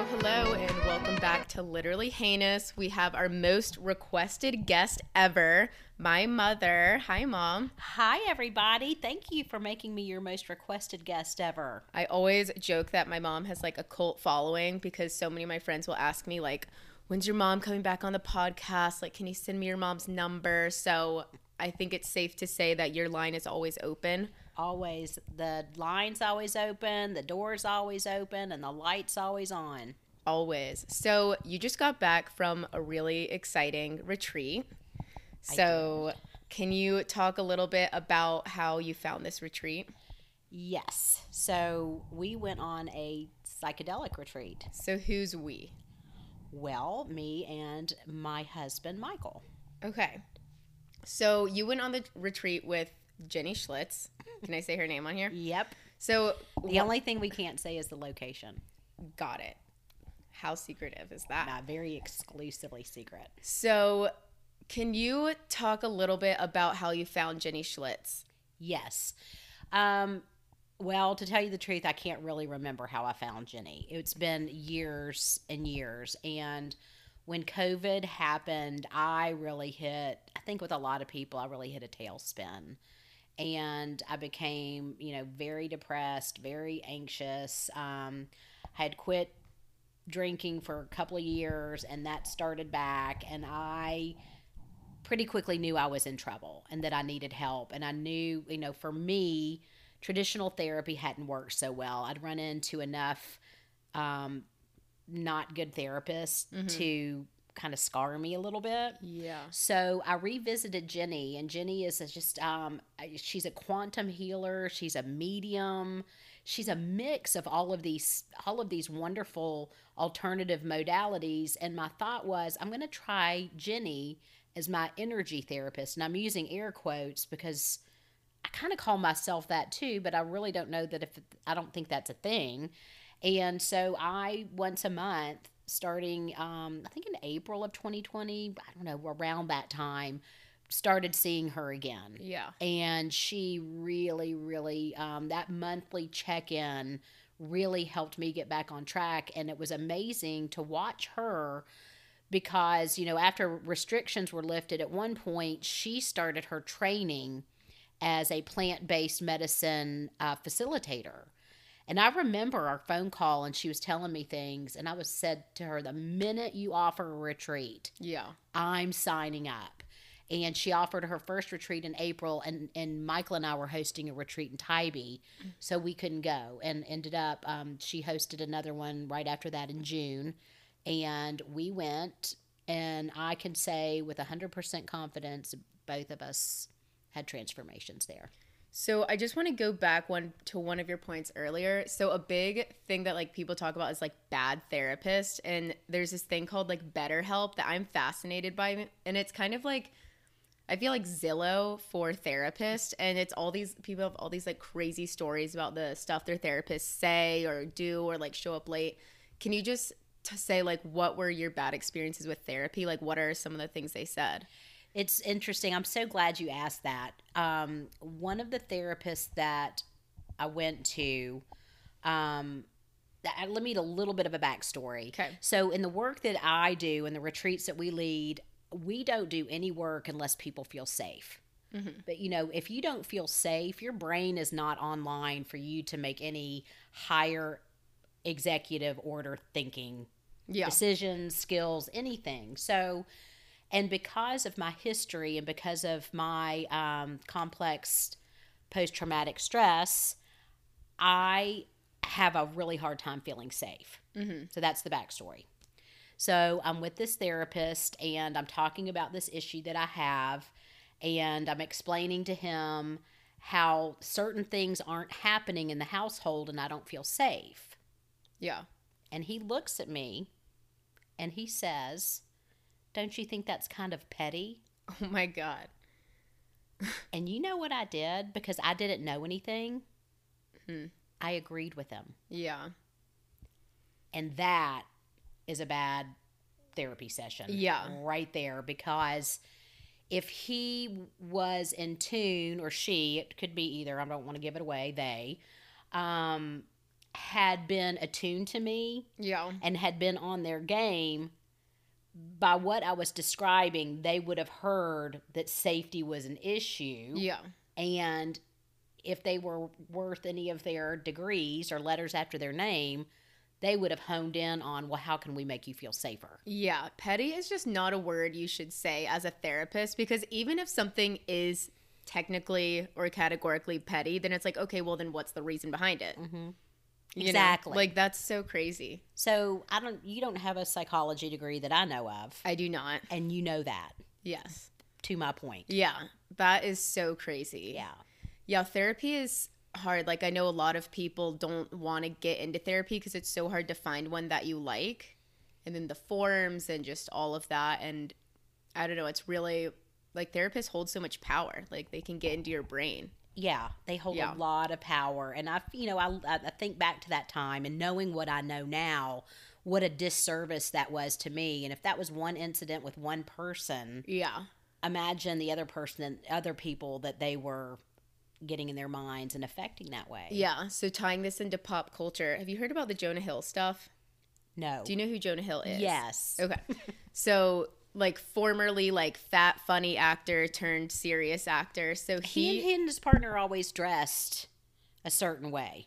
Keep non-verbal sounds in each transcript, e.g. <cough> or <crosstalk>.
Hello, hello, and welcome back to Literally Heinous. We have our most requested guest ever, my mother. Hi, mom. Hi, everybody. Thank you for making me your most requested guest ever. I always joke that my mom has like a cult following because so many of my friends will ask me, like, when's your mom coming back on the podcast? Like, can you send me your mom's number? So I think it's safe to say that your line is always open. Always, the line's always open, the door's always open, and the light's always on. Always. So you just got back from a really exciting retreat. So can you talk a little bit about how you found this retreat? Yes. So we went on a psychedelic retreat. So who's we? Well, me and my husband, Michael. Okay. So you went on the retreat with Jenny Schlitz. Can I say her name on here? Yep. So The wha- only thing we can't say is the location. got it. How secretive is that? Not very exclusively secret. So can you talk a little bit about how you found Jenny Schlitz? Yes. Um, well, to tell you the truth, I can't really remember how I found Jenny. It's been years and years. And when COVID happened, I really hit, I think with a lot of people, I really hit a tailspin. And I became, you know, very depressed, very anxious. Um, I had quit drinking for a couple of years, and that started back. And I pretty quickly knew I was in trouble and that I needed help. And I knew, you know, for me, traditional therapy hadn't worked so well. I'd run into enough um, not good therapists to kind of scar me a little bit. Yeah. So I revisited Jenny, and Jenny is just um, she's a quantum healer. She's a medium. She's a mix of all of these all of these wonderful alternative modalities. And my thought was, I'm going to try Jenny as my energy therapist, and I'm using air quotes because I kind of call myself that too, but I really don't know that if I don't think that's a thing. And so I once a month, starting um, I think in April of 2020, I don't know around that time, started seeing her again. Yeah. And she really, really um, that monthly check in really helped me get back on track, and it was amazing to watch her because you know after restrictions were lifted at one point she started her training as a plant-based medicine uh, facilitator and i remember our phone call and she was telling me things and i was said to her the minute you offer a retreat Yeah. i'm signing up. And she offered her first retreat in april and, and michael and i were hosting a retreat in tybee so we couldn't go and ended up um, she hosted another one right after that in june. And we went and i can say with 100% confidence both of us had transformations there So I just want to go back one to one of your points earlier. So a big thing that like people talk about is like bad therapists and there's this thing called like BetterHelp that I'm fascinated by and it's kind of like I feel like Zillow for therapists and it's all these people have all these like crazy stories about the stuff their therapists say or do or like show up late. Can you just to say like what were your bad experiences with therapy? Like what are some of the things they said? It's interesting. I'm so glad you asked that. Um, one of the therapists that I went to, um, that, let me get a little bit of a backstory. Okay. So, in the work that I do and the retreats that we lead, we don't do any work unless people feel safe. But you know, if you don't feel safe, your brain is not online for you to make any higher executive order thinking Yeah. decisions, skills, anything. So, and because of my history and because of my um, complex post traumatic stress, I have a really hard time feeling safe. Mm-hmm. So that's the backstory. So I'm with this therapist and I'm talking about this issue that I have, and I'm explaining to him how certain things aren't happening in the household and I don't feel safe. Yeah. And he looks at me and he says, Don't you think that's kind of petty? <laughs> Oh my god. <laughs> And you know what I did? Because I didn't know anything. Hmm. I agreed with him. Yeah. And that is a bad therapy session. Yeah. Right there. Because if he was in tune, or she, it could be either, I don't want to give it away, they, um, had been attuned to me Yeah. and had been on their game, by what I was describing, they would have heard that safety was an issue. Yeah. And if they were worth any of their degrees or letters after their name, they would have honed in on, well, how can we make you feel safer? Yeah. Petty is just not a word you should say as a therapist because even if something is technically or categorically petty, then it's like, okay, well, then what's the reason behind it? Mm-hmm. You know? Exactly. Like, that's so crazy. So I don't. You don't have a psychology degree that I know of, I do not. and you know that. Yes. To my point. Yeah. That is so crazy. Yeah. Yeah, therapy is hard. Like I know a lot of people don't want to get into therapy because it's so hard to find one that you like. And then the forms and just all of that and I don't know, it's really like therapists hold so much power. Like they can get into your brain. Yeah, they hold Yeah. a lot of power, and I, you know, I, I think back to that time and knowing what I know now, what a disservice that was to me. And if that was one incident with one person, Yeah. imagine the other person and other people that they were getting in their minds and affecting that way. Yeah. So tying this into pop culture, have you heard about the Jonah Hill stuff? No. Do you know who Jonah Hill is? Yes. Okay. <laughs> So like formerly like fat funny actor turned serious actor. So He, he, and, he and his partner always dressed a certain way.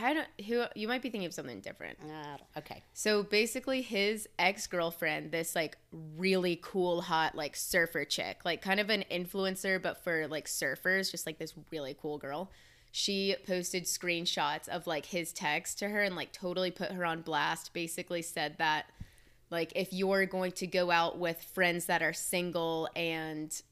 I don't who you might be thinking of something different. Uh, okay. So basically, his ex girlfriend, this like really cool, hot, like surfer chick, like kind of an influencer, but for like surfers, just like this really cool girl. She posted screenshots of like his text to her and like totally put her on blast. Basically, said that like if you're going to go out with friends that are single and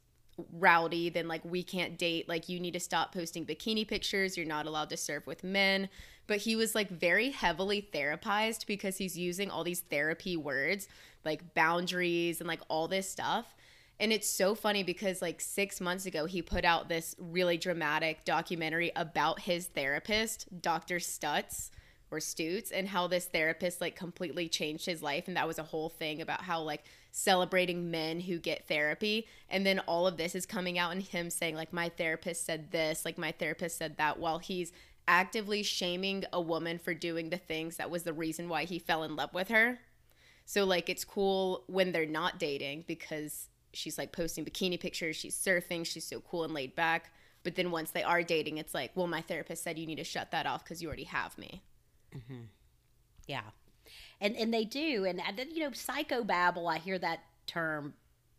rowdy, then like we can't date. Like you need to stop posting bikini pictures. You're not allowed to serve with men. But he was like very heavily therapized because he's using all these therapy words like boundaries and like all this stuff. And it's so funny because like six months ago, he put out this really dramatic documentary about his therapist, Dr. Stutz or Stutz, and how this therapist like completely changed his life. And that was a whole thing about how like celebrating men who get therapy. And then all of this is coming out and him saying, like, my therapist said this, like, my therapist said that, while he's actively shaming a woman for doing the things that was the reason why he fell in love with her. So like it's cool when they're not dating because she's like posting bikini pictures, she's surfing, she's so cool and laid back. But then once they are dating, it's like, well, my therapist said you need to shut that off because you already have me. Yeah, and and they do, and you know, psychobabble. I hear that term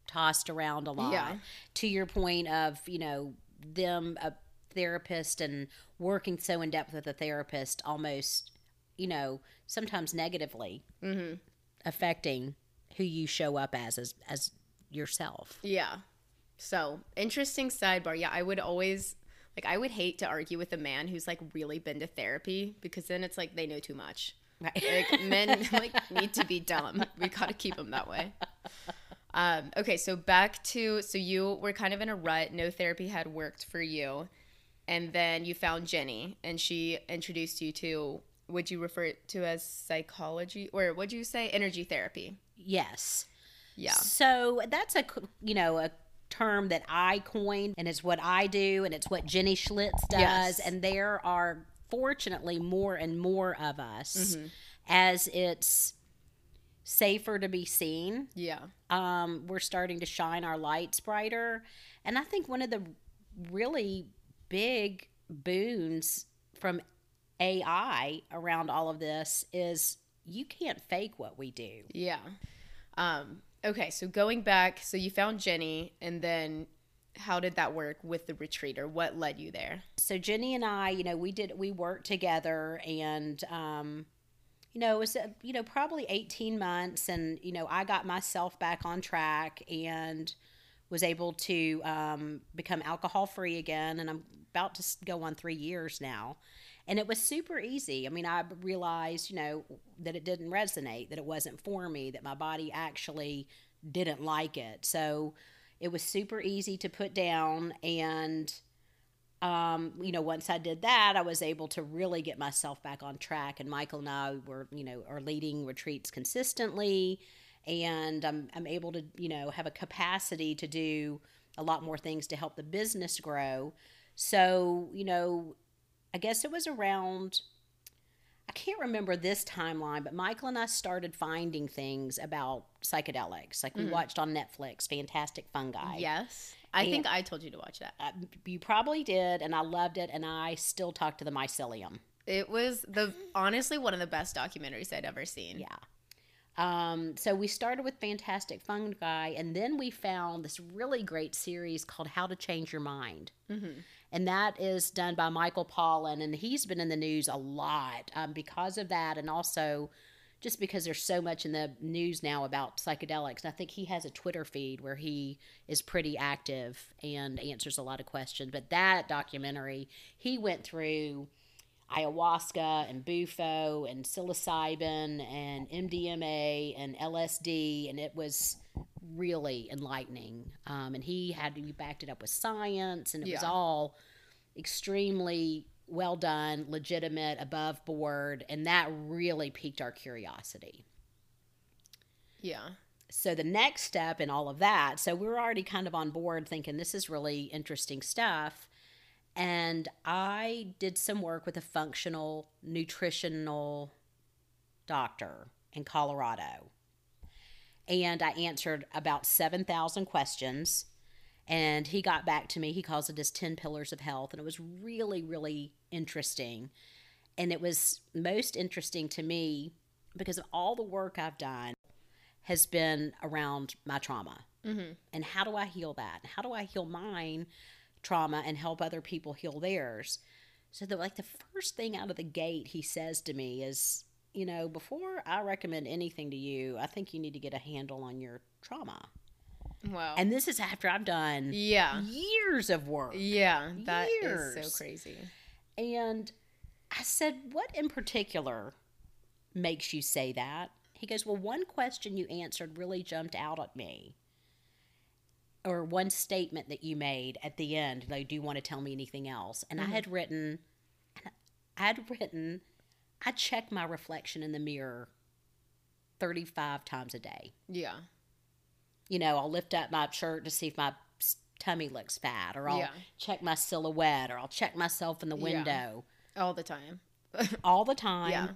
tossed around a lot. Yeah. To your point of you know them a therapist and working so in depth with a therapist, almost you know sometimes negatively Mm-hmm. affecting who you show up as as as yourself. Yeah. So interesting sidebar. Yeah, I would always like I would hate to argue with a man who's like really been to therapy because then it's like they know too much. Right. Like men <laughs> like need to be dumb. We got to keep them that way. Um, okay, so back to so you were kind of in a rut. No therapy had worked for you, and then you found Jenny, and she introduced you to would you refer it to as psychology or would you say energy therapy? yes. Yeah. So that's a you know a term that I coined, and it's what I do, and it's what Jenny Schlitz does, Yes. and there are fortunately more and more of us Mm-hmm. as it's safer to be seen. Yeah. Um, we're starting to shine our lights brighter, and I think one of the really big boons from AI around all of this is you can't fake what we do. Yeah. Um, okay, so going back, so you found Jenny, and then how did that work with the retreat, or what led you there? so Jenny and I, you know, we did we worked together, and um, you know, it was you know probably eighteen months, and you know, I got myself back on track and was able to um, become alcohol free again, and I'm about to go on three years now. And it was super easy. I mean, I realized, you know, that it didn't resonate, that it wasn't for me, that my body actually didn't like it. So it was super easy to put down. And um, you know, once I did that, I was able to really get myself back on track. And Michael and I were, you know, are leading retreats consistently, and I'm I'm able to, you know, have a capacity to do a lot more things to help the business grow. So, you know, I guess it was around. I can't remember this timeline, but Michael and I started finding things about psychedelics. Like we watched on Netflix Fantastic Fungi. Yes. I And- think I told you to watch that. You probably did, and I loved it, and I still talk to the mycelium. It was the honestly one of the best documentaries I'd ever seen. Yeah. Um, so we started with Fantastic Fungi, and then we found this really great series called How to Change Your Mind. Mhm. And that is done by Michael Pollan, and he's been in the news a lot um, because of that, and also just because there's so much in the news now about psychedelics. I think he has a Twitter feed where he is pretty active and answers a lot of questions. But that documentary, he went through ayahuasca and bufo and psilocybin and MDMA and LSD, and it was really enlightening. Um, and he had he backed it up with science, and it was all extremely well done, legitimate, above board, and that really piqued our curiosity. Yeah. So the next step in all of that, so we were already kind of on board thinking this is really interesting stuff. And I did some work with a functional nutritional doctor in Colorado. And I answered about 7,000 questions. And he got back to me. He calls it his 10 pillars of health. And it was really, really interesting. And it was most interesting to me because of all the work I've done has been around my trauma. Mm-hmm. And how do I heal that? How do I heal mine trauma and help other people heal theirs? So the like the first thing out of the gate he says to me is, you know, before I recommend anything to you, I think you need to get a handle on your trauma. Wow. And this is after I've done yeah. years of work. Yeah. That is Years. so crazy. And I said, What in particular makes you say that? He goes, Well, one question you answered really jumped out at me. Or one statement that you made at the end, like, do you want to tell me anything else? And I mm-hmm. had written, I had written, I check my reflection in the mirror 35 times a day. Yeah. You know, I'll lift up my shirt to see if my tummy looks fat, or I'll Yeah. check my silhouette, or I'll check myself in the Yeah. window All the time. <laughs> all the time, Yeah.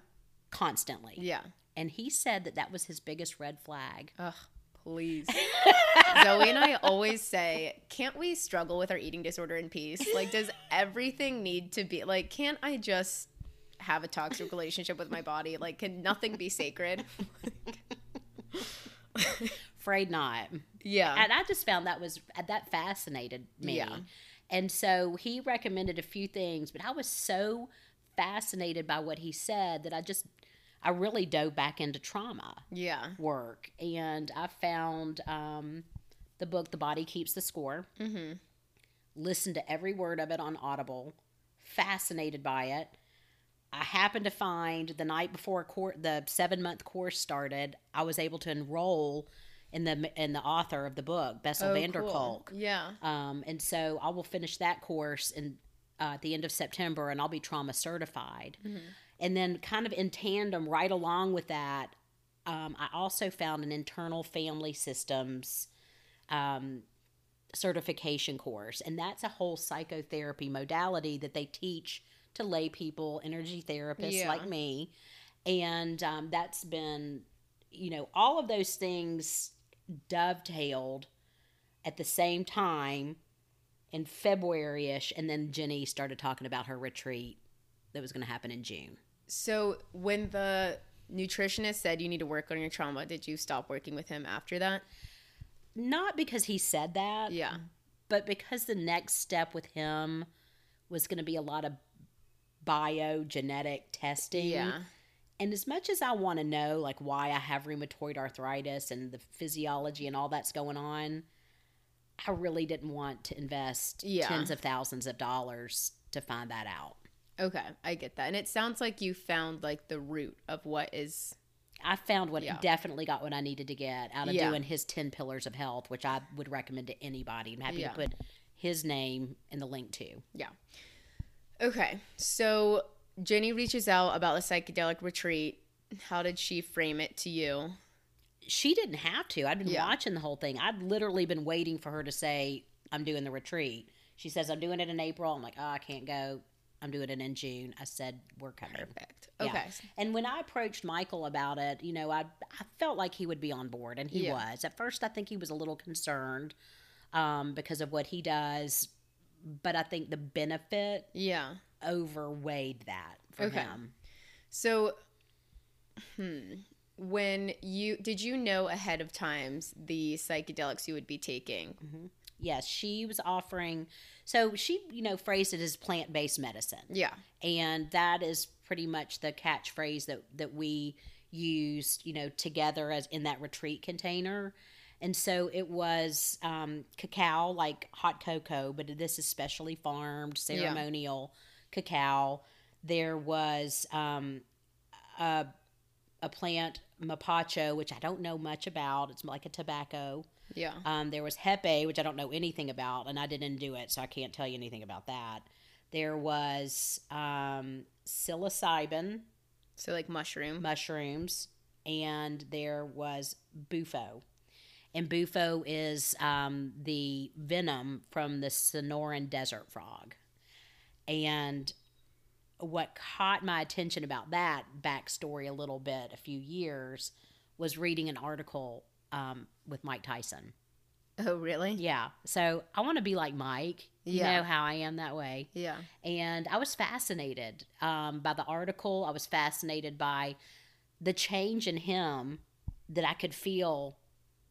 constantly. Yeah. And he said that that was his biggest red flag. Ugh, please. <laughs> Zoe and I always say, can't we struggle with our eating disorder in peace? Like, does everything need to be like, can't I just have a toxic relationship with my body? Like, can nothing be sacred? Afraid not. yeah. And I just found that was that fascinated me. Yeah. And so he recommended a few things, but I was so fascinated by what he said that I just I really dove back into trauma Yeah. work and I found um, the book The Body Keeps the Score. Mm-hmm. listened to every word of it on Audible, fascinated by it. I happened to find the night before the seven month course started, I was able to enroll in the in the author of the book, Bessel van der Kolk. Yeah. Um, and so I will finish that course in uh, at the end of September, and I'll be trauma certified. And then, kind of in tandem, right along with that, um, I also found an internal family systems um, certification course, and that's a whole psychotherapy modality that they teach to lay people, energy therapists Yeah. like me, and um, that's been, you know, all of those things dovetailed at the same time in February ish, and then Jenny started talking about her retreat that was going to happen in June. So when the nutritionist said you need to work on your trauma, did you stop working with him after that? Not because he said that, Yeah. but because the next step with him was going to be a lot of biogenetic testing. Yeah. And as much as I want to know, like, why I have rheumatoid arthritis and the physiology and all that's going on, I really didn't want to invest Yeah. tens of thousands of dollars to find that out. Okay, I get that. And it sounds like you found like the root of what is I found what Yeah. definitely got what I needed to get out of Yeah. doing his 10 pillars of health, which I would recommend to anybody. I'm happy Yeah. to put his name in the link too. Okay. So Jenny reaches out about the psychedelic retreat. How did she frame it to you? She didn't have to. I'd been Yeah. watching the whole thing. I'd literally been waiting for her to say, I'm doing the retreat. She says, I'm doing it in April. I'm like, oh, I can't go I'm doing it in June. I said, we're coming. Perfect. Yeah. Okay. And when I approached Michael about it, you know, I, I felt like he would be on board, and he Yeah. was. At first, I think he was a little concerned um, because of what he does, but I think the benefit Yeah. overweighed that for Okay. him. So, hmm, when you did you know ahead of times the psychedelics you would be taking? Yes, she was offering. So she, you know, phrased it as plant based medicine. Yeah. and that is pretty much the catchphrase that that we used you know together as in that retreat container and so it was um, cacao like hot cocoa but this is specially farmed ceremonial cacao there was um, a, a plant mapacho which i don't know much about it's like a tobacco Yeah. um, there was hepe, which I don't know anything about, and I didn't do it, so I can't tell you anything about that. There was um, psilocybin So like mushroom. mushrooms, and there was bufo. And bufo is um, the venom from the Sonoran desert frog. And what caught my attention about that backstory a little bit, a few years, was reading an article um, with Mike Tyson. Oh, really? Yeah. So I want to be like Mike. You Yeah. know how I am that way. Yeah. And I was fascinated um, by the article. I was fascinated by the change in him that I could feel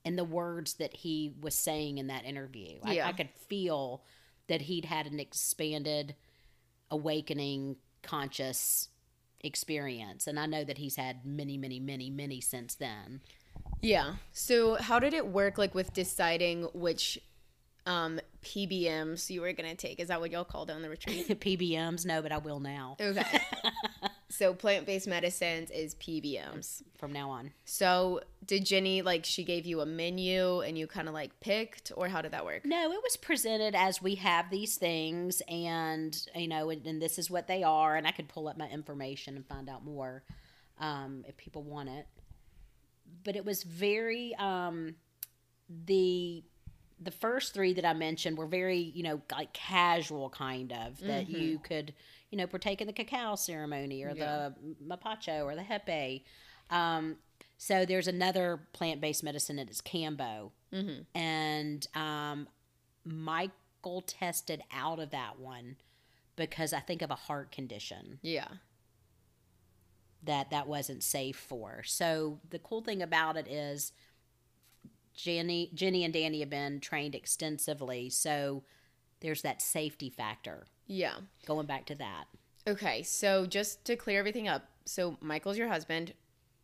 in the words that he was saying in that interview. I, Yeah. I could feel that he'd had an expanded, awakening, conscious experience. And I know that he's had many, many, many, many since then. Yeah. So how did it work like with deciding which um PBMs you were going to take? Is that what y'all called it on the retreat? <laughs> PBMs, no, but I will now Okay. <laughs> so plant-based medicines is PBMs. from now on. So did Jenny like she gave you a menu and you kind of like picked or how did that work? No, it was presented as we have these things, and you know, and, and this is what they are, and I could pull up my information and find out more um, if people want it. But it was very um, the the first three that I mentioned were very you know like casual kind of that you could you know partake in the cacao ceremony or Yeah. the mapacho or the hepe. Um, so there's another plant based medicine that is Kambo Mm-hmm. and um, Michael tested out of that one because I think of a heart condition Yeah. that that wasn't safe for. So the cool thing about it is Jenny, Jenny and Danny have been trained extensively, so there's that safety factor. Yeah. Going back to that, Okay, so just to clear everything up, so Michael's your husband,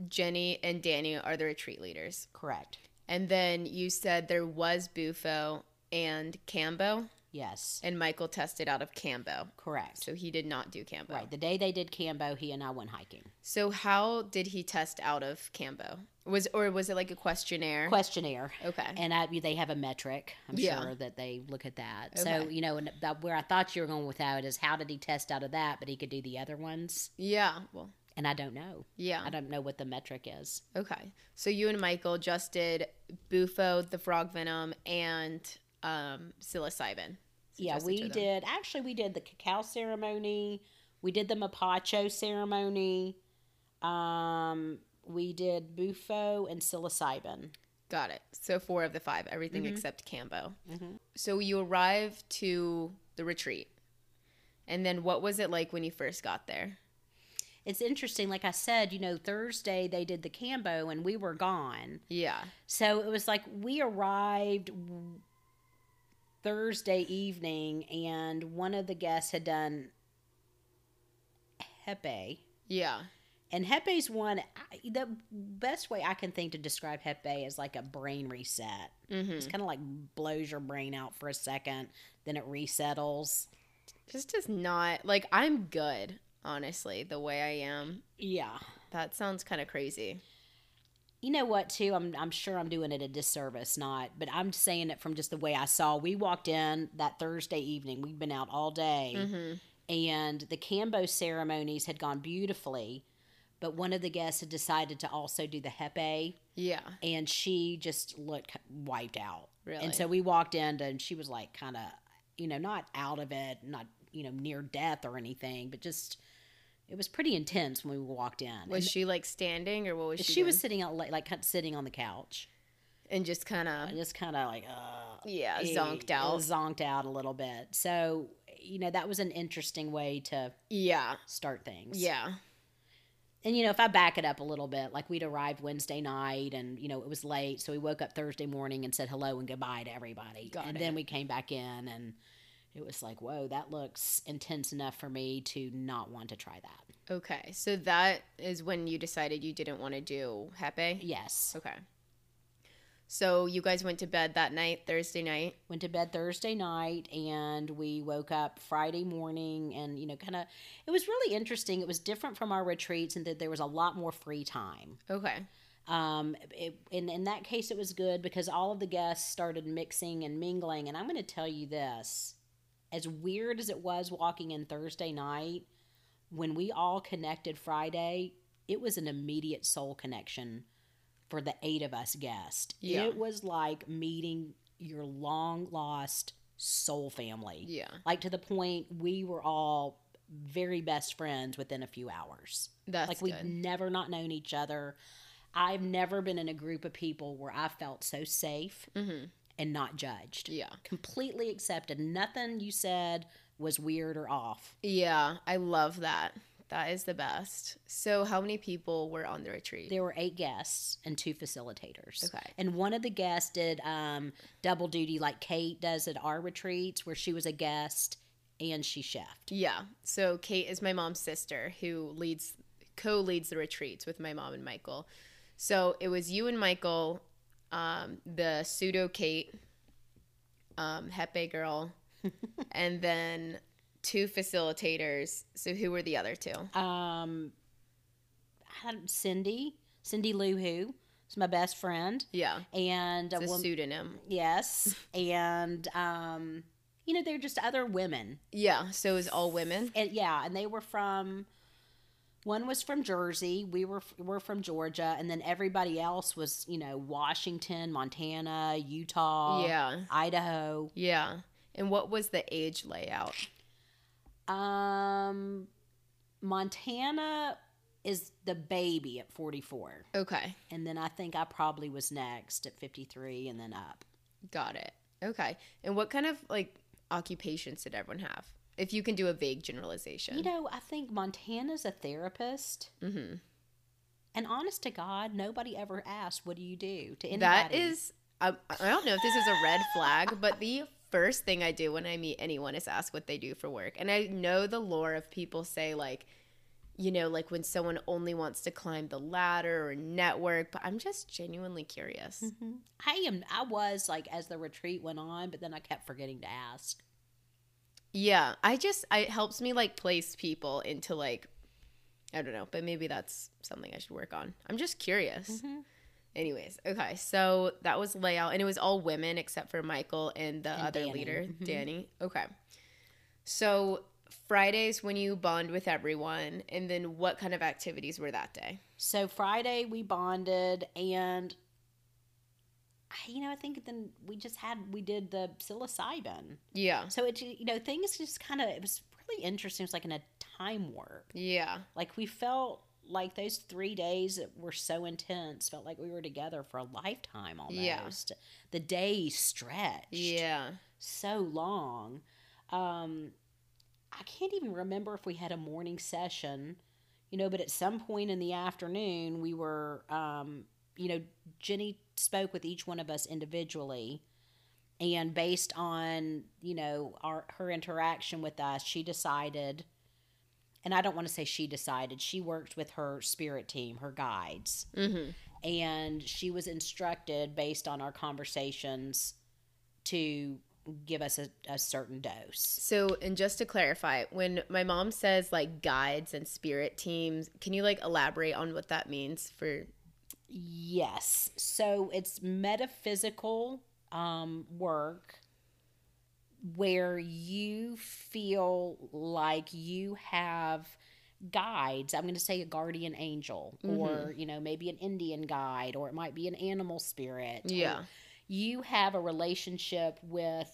Jenny and Danny are the retreat leaders. correct? And then you said there was Bufo and Kambo, Yes, and Michael tested out of Kambo. correct. So he did not do Kambo. Right. The day they did Kambo, he and I went hiking. So how did he test out of Kambo? Was or was it like a questionnaire? Questionnaire. okay. and I, they have a metric. I'm Yeah. sure that they look at that. So you know, and that, where I thought you were going with that is how did he test out of that, but he could do the other ones, yeah. Well, and I don't know. yeah. I don't know what the metric is. Okay. So you and Michael just did Bufo, the frog venom, and um, psilocybin. Yeah, just the two we did. Actually, we did the cacao ceremony. We did the mapacho ceremony. Um, we did bufo and psilocybin. Got it. So four of the five, everything Mm-hmm. except Kambo. Mhm. So you arrive to the retreat. And then what was it like when you first got there? It's interesting. Like I said, you know, Thursday they did the kambo and we were gone. Yeah. So it was like we arrived Thursday evening, and one of the guests had done Hepe. Yeah. And Hepe's one, I, the best way I can think to describe Hepe is like a brain reset. Mm-hmm. It's kind of like blows your brain out for a second, then it resettles. Just does not like I'm good, honestly, the way I am. Yeah. That sounds kind of crazy. You know what, too? I'm, I'm sure I'm doing it a disservice, not, but I'm saying it from just the way I saw. We walked in that Thursday evening. We'd been out all day. Mm-hmm. and the Kambo ceremonies had gone beautifully, but one of the guests had decided to also do the Hepe, Yeah. and she just looked wiped out. Really? And so we walked in, and she was like, kind of, you know, not out of it, not you know, near death or anything, but just it was pretty intense when we walked in. Was And she like standing or what was she? she was sitting out like, like sitting on the couch, and just kind of just kind of like uh, yeah zonked out. zonked out a little bit. So you know that was an interesting way to yeah, start things. yeah, and you know if i back it up a little bit like we'd arrived wednesday night and you know it was late so we woke up thursday morning and said hello and goodbye to everybody Got and it. then we came back in and it was like whoa that looks intense enough for me to not want to try that Okay, so that is when you decided you didn't want to do Hepe. yes Okay. So you guys went to bed that night, Thursday night. went to bed thursday night and we woke up friday morning and you know kind of it was really interesting it was different from our retreats and that there was a lot more free time Okay. um, it, in in that case, it was good because all of the guests started mixing and mingling. And I'm going to tell you this: as weird as it was walking in Thursday night, when we all connected Friday, it was an immediate soul connection for the eight of us guests. Yeah. It was like meeting your long lost soul family. Yeah. Like to the point we were all very best friends within a few hours That's like we've good. never not known each other i've never been in a group of people where i felt so safe Mm-hmm. And not judged Yeah. completely accepted nothing you said was weird or off Yeah, I love that. That is the best. So how many people were on the retreat? there were eight guests and two facilitators Okay. and one of the guests did um, double duty like kate does at our retreats where she was a guest and she chefed Yeah. So Kate is my mom's sister who leads co-leads the retreats with my mom and Michael. So it was you and Michael, um, the pseudo Kate, um, Hepe girl, <laughs> and then two facilitators. So who were the other two? um, cindy cindy lou who is my best friend Yeah. and a It's a pseudonym. Yes, <laughs> and um, you know, they're just other women, Yeah. So it was all women. and yeah, and they were from. One was from Jersey. We were were from Georgia, and then everybody else was, you know, Washington, Montana, Utah, Yeah. Idaho. Yeah. And what was the age layout? Um, Montana is the baby at forty four, Okay. and then I think I probably was next at fifty three, and then up. Got it. Okay. And what kind of like occupations did everyone have? If you can do a vague generalization. You know, I think Montana's a therapist. mm-hmm. And honest to God, nobody ever asked, "What do you do?" to anybody. That is, I, I don't know if this is a red flag, but the first thing I do when I meet anyone is ask what they do for work. And I know the lore of people say, like, you know, like when someone only wants to climb the ladder or network, but I'm just genuinely curious. Mhm. I am. I was like as the retreat went on, but then I kept forgetting to ask. Yeah, I just, I, it helps me like place people into like, I don't know, but maybe that's something I should work on. I'm just curious. Anyways, okay, so that was layout, and it was all women except for Michael and the And other Danny. leader, Mhm. Danny. Okay, so Fridays when you bond with everyone, and then what kind of activities were that day? So Friday we bonded, and you know I think then we just had we did the psilocybin. Yeah, So it you know things just kind of it was really interesting. It was like in a time warp. yeah, Like we felt like those three days that were so intense felt like we were together for a lifetime almost. Yeah. The days stretched. yeah. so long. Um, I can't even remember if we had a morning session, you know, but at some point in the afternoon, we were, um, you know, Jenny spoke with each one of us individually. And based on, you know, our her interaction with us, she decided, and I don't want to say she decided, she worked with her spirit team, her guides Mm-hmm. and she was instructed based on our conversations to give us a, a certain dose. So, and just to clarify, when my mom says like guides and spirit teams, can you like elaborate on what that means for? Yes. So it's metaphysical um, work where you feel like you have guides. I'm going to say a guardian angel or, you know, maybe an Indian guide or it might be an animal spirit. Yeah. you have a relationship with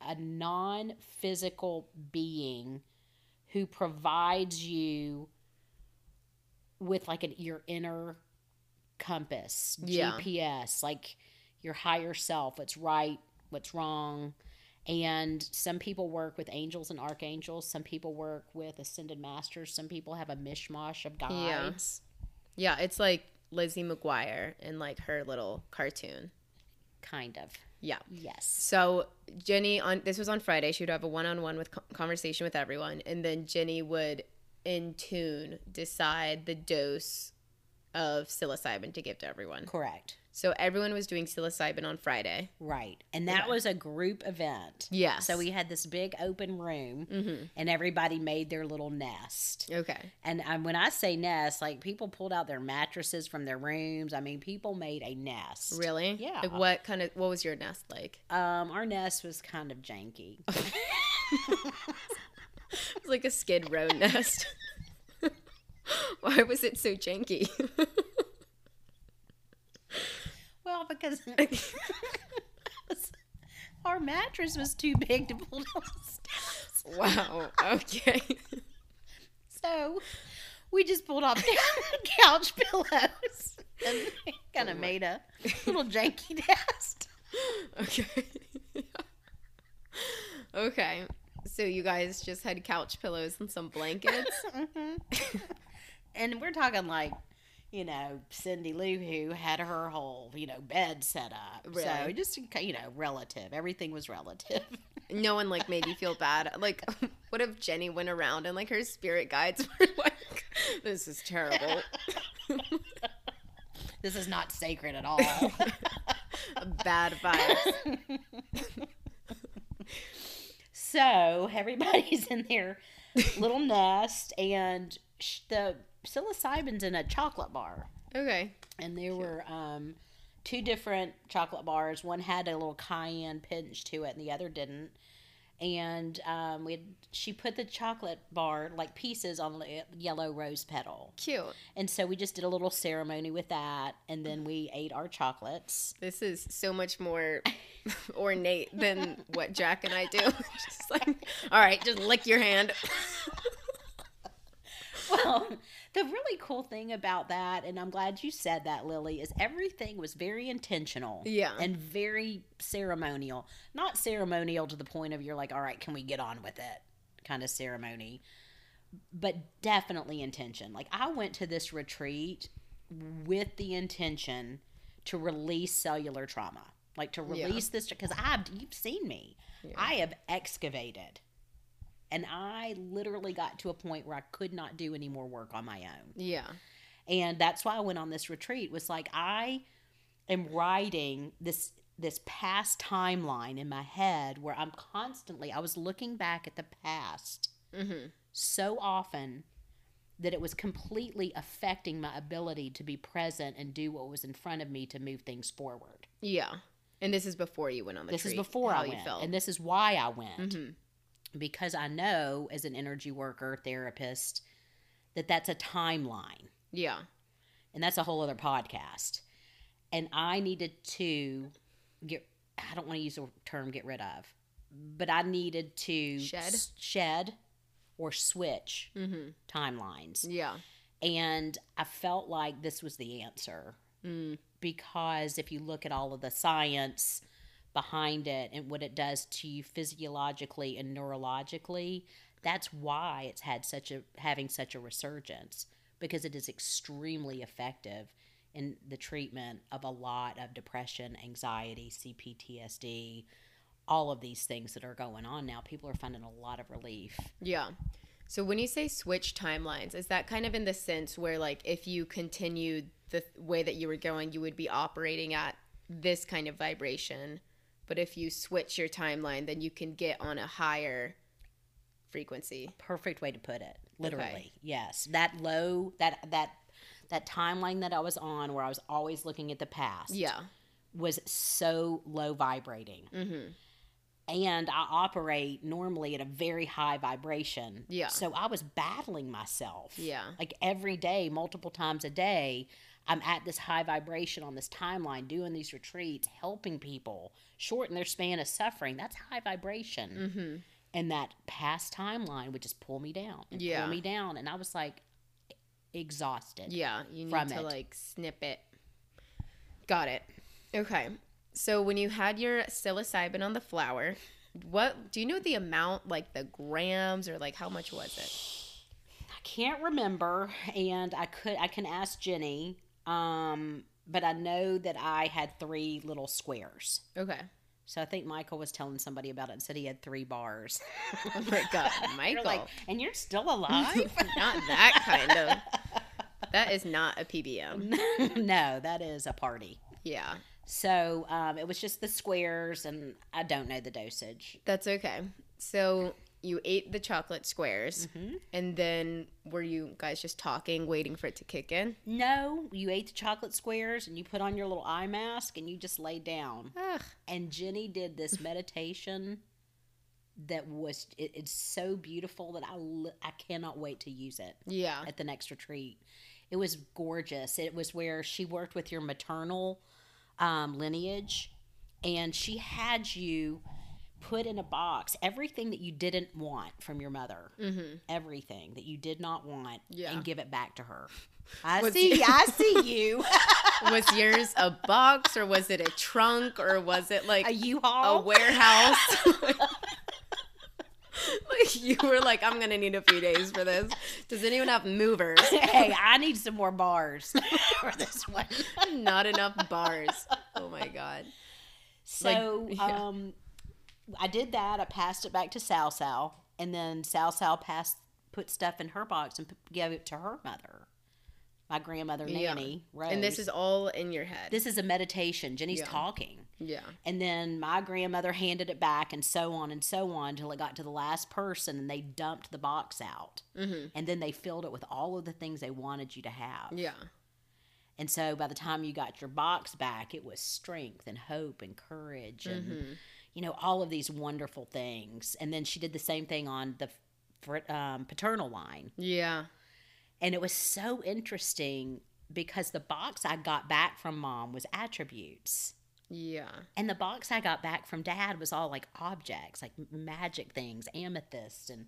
a non physical being who provides you with like an your inner compass, Yeah. GPS, like your higher self, what's right, what's wrong. And some people work with angels and archangels. Some people work with ascended masters. Some people have a mishmash of guides. Yeah, it's like Lizzie McGuire in like her little cartoon. Kind of. Yeah. Yes. So Jenny on this was on Friday. She would have a one-on-one with conversation with everyone, and then Jenny would, in tune, decide the dose of psilocybin to give to everyone. Correct. So everyone was doing psilocybin on Friday. Right. And that Okay. was a group event. Yes. So we had this big open room Mm-hmm. and everybody made their little nest. Okay. And um, when I say nest, like people pulled out their mattresses from their rooms. I mean, people made a nest. Really? Yeah. Like what kind of what was your nest like? Um, our nest was kind of janky. <laughs> It was like a skid row nest. <laughs> <laughs> Why was it so janky? <laughs> well, because <laughs> our mattress was too big to pull down wow. Okay. So we just pulled off the couch pillows and kind of Oh made a little janky nest. Okay. okay. So you guys just had couch pillows and some blankets. Mhm. And we're talking like, you know, Cindy Lou who had her whole, you know, bed set up. So just, you know, relative. Everything was relative. <laughs> no one like made you feel bad. Like, <laughs> what if Jenny went around and like her spirit guides <laughs> were like, "This is terrible." this is not sacred at all. bad vibes. so everybody's in their little nest, and sh- the psilocybin's in a chocolate bar. Okay. and there were um, two different chocolate bars. One had a little cayenne pinch to it, and the other didn't. And um, we had, she put the chocolate bar like pieces on the yellow rose petal, Cute. and so we just did a little ceremony with that, and then we ate our chocolates. This is so much more <laughs> ornate than what Jack and I do. <laughs> just like, all right, just lick your hand. <laughs> Well, the really cool thing about that, and I'm glad you said that, Lily, is everything was very intentional. Yeah. And very ceremonial. Not ceremonial to the point of you're like, all right, can we get on with it kind of ceremony, but definitely intention. Like, I went to this retreat with the intention to release cellular trauma. Like to Yeah. release this because I've you've seen me. Yeah. I have excavated. And I literally got to a point where I could not do any more work on my own. Yeah. And that's why I went on this retreat was like I am writing this this past timeline in my head where I'm constantly I was looking back at the past Mm-hmm. so often that it was completely affecting my ability to be present and do what was in front of me to move things forward. Yeah. And this is before you went on the retreat. this is before how I you went, felt. and this is why I went Mhm. Because I know as an energy worker therapist that that's a timeline, Yeah. and that's a whole other podcast. And I needed to get. I don't want to use the term "get rid of," but I needed to Shed? s- shed, or switch Mm-hmm. timelines. Yeah. And I felt like this was the answer Mm. because if you look at all of the science behind it and what it does to you physiologically and neurologically, that's why it's had such a having such a resurgence because it is extremely effective in the treatment of a lot of depression, anxiety, CPTSD, all of these things that are going on now. People are finding a lot of relief. Yeah. So when you say switch timelines, is that kind of in the sense where like if you continued the way that you were going, you would be operating at this kind of vibration, but if you switch your timeline, then you can get on a higher frequency. perfect way to put it literally yes that low that that that timeline that i was on where i was always looking at the past Yeah. was so low vibrating Mm-hmm. and i operate normally at a very high vibration Yeah. so i was battling myself Yeah. like every day multiple times a day I'm at this high vibration on this timeline, doing these retreats, helping people shorten their span of suffering. That's high vibration. Mm-hmm. And that past timeline would just pull me down and Yeah. pull me down. And I was like exhausted. Yeah, you need to it. like snip it. Got it. Okay. So when you had your psilocybin on the flower, what do you know the amount, like the grams or like how much was it? I can't remember, and I could I can ask Jenny. Um, but I know that I had three little squares. Okay. So I think Michael was telling somebody about it and said he had three bars. <laughs> Oh my god, <laughs> You're Michael. like, and you're still <laughs> alive? not that kind of. That is not a PBM. no, that is a party. Yeah. So um, it was just the squares, and I don't know the dosage. That's okay. So you ate the chocolate squares Mm-hmm. and then were you guys just talking, waiting for it to kick in? No, you ate the chocolate squares, and you put on your little eye mask, and you just laid down. Ugh. and Jenny did this <laughs> meditation that was it, it's so beautiful that I I cannot wait to use it Yeah. at the next retreat. It was gorgeous. It was where she worked with your maternal um, lineage, and she had you put in a box everything that you didn't want from your mother, Mm-hmm. everything that you did not want, Yeah. and give it back to her. I Was see. you- I see you. <laughs> Was yours a box or was it a trunk or was it like a U-Haul. A warehouse? <laughs> like you were like, I'm gonna need a few days for this. Does anyone have movers? <laughs> hey, I need some more bars for this one. Not enough bars. Oh my god. So, Like, yeah. um, I did that. I passed it back to Sal Sal, and then Sal Sal passed, put stuff in her box and p- gave it to her mother, my grandmother Yeah. Nanny. Rose. And this is all in your head. this is a meditation. Jenny's Yeah. talking. yeah. And then my grandmother handed it back, and so on and so on, until it got to the last person, and they dumped the box out. Mm-hmm. And then they filled it with all of the things they wanted you to have. Yeah. And so by the time you got your box back, it was strength and hope and courage and, Mm-hmm. You know, all of these wonderful things. And then she did the same thing on the um, paternal line. Yeah. And it was so interesting because the box I got back from mom was attributes. Yeah. And the box I got back from dad was all like objects, like magic things, amethyst and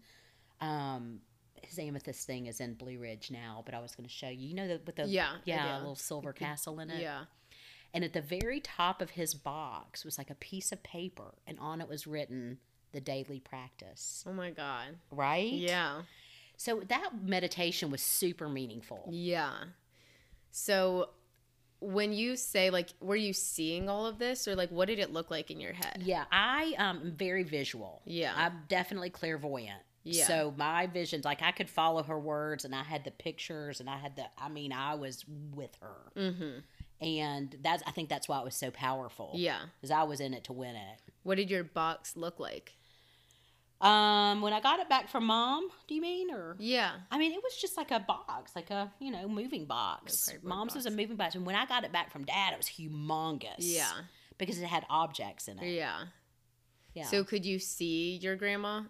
um his amethyst thing is in Blue Ridge now, but I was going to show you. You know the with the Yeah, yeah, a little silver castle in it. Yeah. And at the very top of his box was like a piece of paper, and on it was written the daily practice. Oh my god. Right? Yeah. So that meditation was super meaningful. Yeah. So when you say like were you seeing all of this or like what did it look like in your head? Yeah, I um, am very visual. Yeah. I'm definitely clairvoyant. Yeah. So my visions, like I could follow her words, and I had the pictures, and I had the. I mean, I was with her, Mhm. And that's. I think that's why it was so powerful. Yeah. because I was in it to win it. What did your box look like? Um, when I got it back from mom, do you mean or? Yeah. I mean, it was just like a box, like a you know moving box. Mom's was a moving box, and when I got it back from dad, it was humongous. Yeah. because it had objects in it. Yeah. Yeah. So could you see your grandma?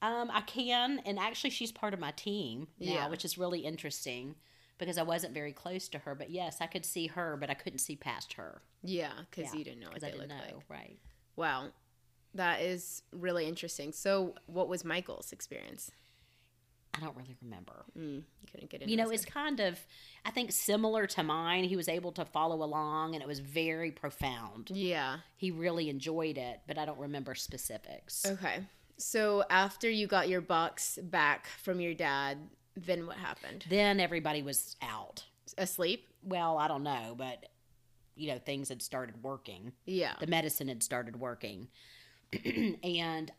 Um, I can, and actually, she's part of my team now, Yeah. which is really interesting because I wasn't very close to her. But yes, I could see her, but I couldn't see past her Yeah, because Yeah, you didn't know what because I they didn't looked know. like. Right. Wow. That is really interesting. So what was Michael's experience? I don't really remember. Mm, you couldn't get into You know, it's kind of, I think, similar to mine. He was able to follow along, and it was very profound. Yeah. He really enjoyed it, but I don't remember specifics. Okay. So after you got your box back from your dad, then what happened? Then everybody was out. Asleep? Well, I don't know, but you know, things had started working. Yeah. the medicine had started working. <clears throat> and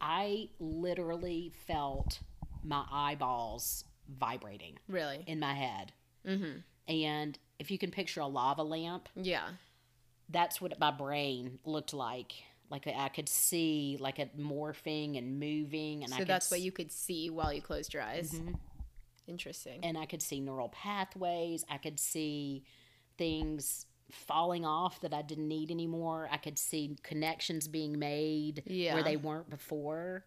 I literally felt my eyeballs vibrating Really? in my head. Mm-hmm. And if you can picture a lava lamp, Yeah. that's what my brain looked like. Like I could see like it morphing and moving, and I So could that's what you could see while you closed your eyes. Mhm. Interesting. and I could see neural pathways. I could see things falling off that I didn't need anymore. I could see connections being made Yeah. where they weren't before.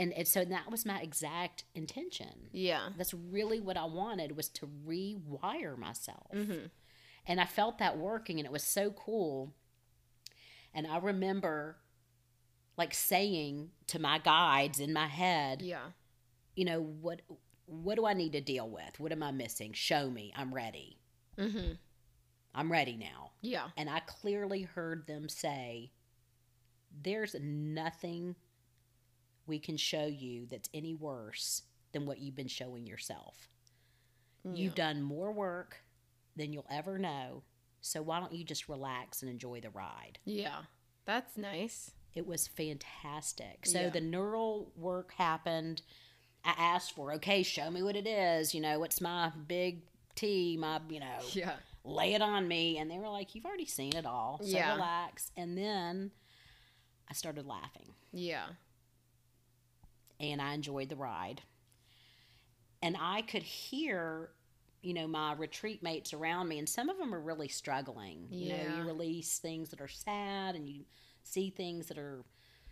and, and so that was my exact intention. Yeah. That's really what I wanted was to rewire myself. Mm-hmm. And I felt that working and it was so cool. And I remember like saying to my guides in my head, Yeah. you know, what what do I need to deal with? What am I missing? Show me. I'm ready. Mm-hmm. I'm ready now. Yeah. And I clearly heard them say, There's nothing we can show you that's any worse than what you've been showing yourself. You've done more work than you'll ever know. So why don't you just relax and enjoy the ride? Yeah. That's nice. It was fantastic. So Yeah. the neural work happened. I asked for, okay, show me what it is. You know, what's my big T, my, you know, <laughs> Yeah. lay it on me. And they were like, you've already seen it all. So Yeah. relax. And then I started laughing Yeah. and I enjoyed the ride. And I could hear, you know, my retreat mates around me, and some of them are really struggling. You know, Yeah. you release things that are sad and you see things that are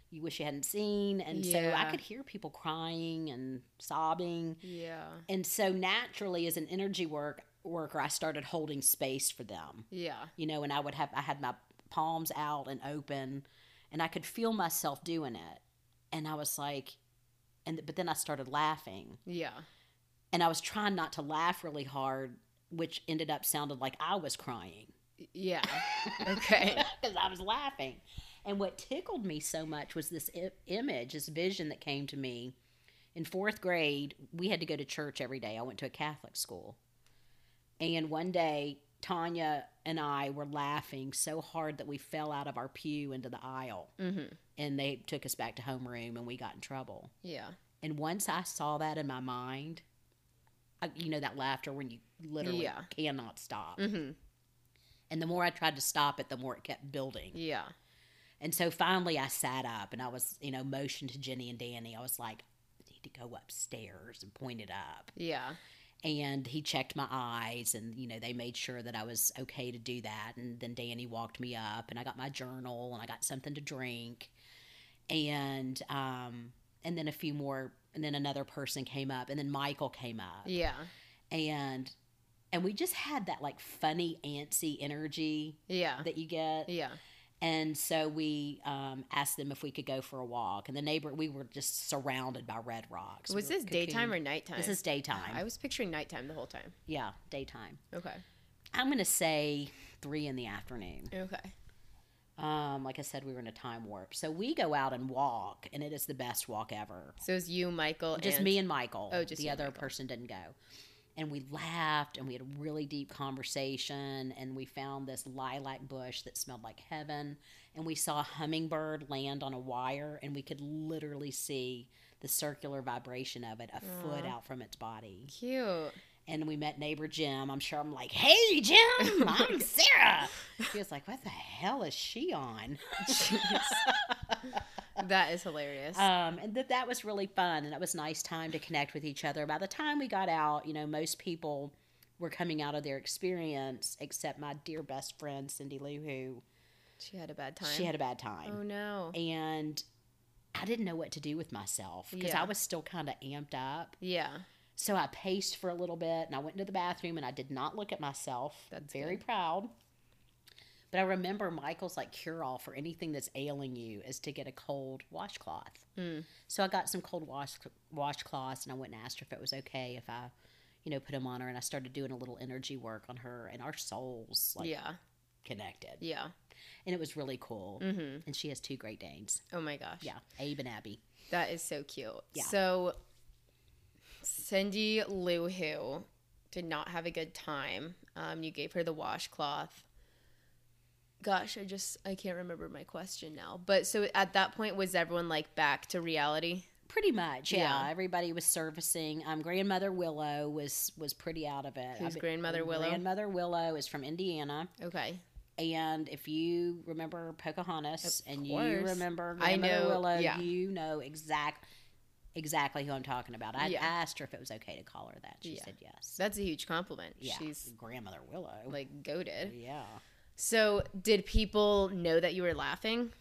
you wish you hadn't seen. And so I could hear people crying and sobbing. Yeah. And so naturally as an energy work worker, I started holding space for them. Yeah. You know, and I would have I had my palms out and open and I could feel myself doing it. And I was like and but then I started laughing. Yeah. And I was trying not to laugh really hard, which ended up sounded like I was crying Yeah. <laughs> Okay. because I was laughing. And what tickled me so much was this I- image, this vision that came to me. In fourth grade, we had to go to church every day. I went to a Catholic school. And one day, Tanya and I were laughing so hard that we fell out of our pew into the aisle. Mm-hmm. And they took us back to homeroom and we got in trouble. Yeah. And once I saw that in my mind, you know, that laughter when you literally Yeah. cannot stop. Mm-hmm. And the more I tried to stop it, the more it kept building. Yeah. And so finally I sat up and I was, you know, motioned to Jenny and Danny. I was like, I need to go upstairs and pointed up. Yeah. And he checked my eyes and, you know, they made sure that I was okay to do that. And then Danny walked me up and I got my journal and I got something to drink. And, um, and then a few more, and then another person came up and then Michael came up Yeah. and, and we just had that like funny, antsy energy Yeah. that you get. Yeah. And so we um, asked them if we could go for a walk. And the neighbor, we were just surrounded by red rocks. Was We this daytime or nighttime? This is daytime. I was picturing nighttime the whole time. yeah, daytime. Okay. I'm going to say three in the afternoon. Okay. Um, like I said, we were in a time warp. So we go out and walk, and it is the best walk ever. So it was you, Michael, Just and me and Michael. Oh, just the other Michael. person didn't go. And we laughed and we had a really deep conversation. And we found this lilac bush that smelled like heaven. And we saw a hummingbird land on a wire, and we could literally see the circular vibration of it a foot out from its body. cute. And we met neighbor Jim. I'm sure I'm like, hey, Jim, <laughs> I'm Sarah. He was like, what the hell is she on? That is hilarious. Um, and that that was really fun, and it was nice time to connect with each other. By the time we got out, you know, most people were coming out of their experience, except my dear best friend Cindy Lou, who she had a bad time. she had a bad time, Oh no. and I didn't know what to do with myself because Yeah. I was still kind of amped up. Yeah. So I paced for a little bit, and I went into the bathroom, and I did not look at myself. That's very good. proud. But I remember Michael's like cure all for anything that's ailing you is to get a cold washcloth. Mm. So I got some cold wash washcloths, and I went and asked her if it was okay if I, you know, put them on her, and I started doing a little energy work on her, and our souls like yeah. connected, Yeah. and it was really cool. Mm-hmm. And she has two Great Danes. Oh my gosh. Yeah, Abe and Abby. That is so cute. Yeah. So Cindy Lou Who did not have a good time. Um, you gave her the washcloth. Gosh, I just I can't remember my question now. But so at that point was everyone like back to reality? Pretty much, yeah. Yeah. Everybody was servicing. Um, grandmother Willow was was pretty out of it. Who's I grandmother Willow? Grandmother Willow is from Indiana, Okay. and if you remember Pocahontas Of and you course. remember I Grandmother know, Willow, yeah. you know exact exactly who I'm talking about. I Yeah. asked her if it was okay to call her that. She Yeah. said yes. That's a huge compliment. yeah, She's Grandmother Willow. like goaded. yeah. So did people know that you were laughing?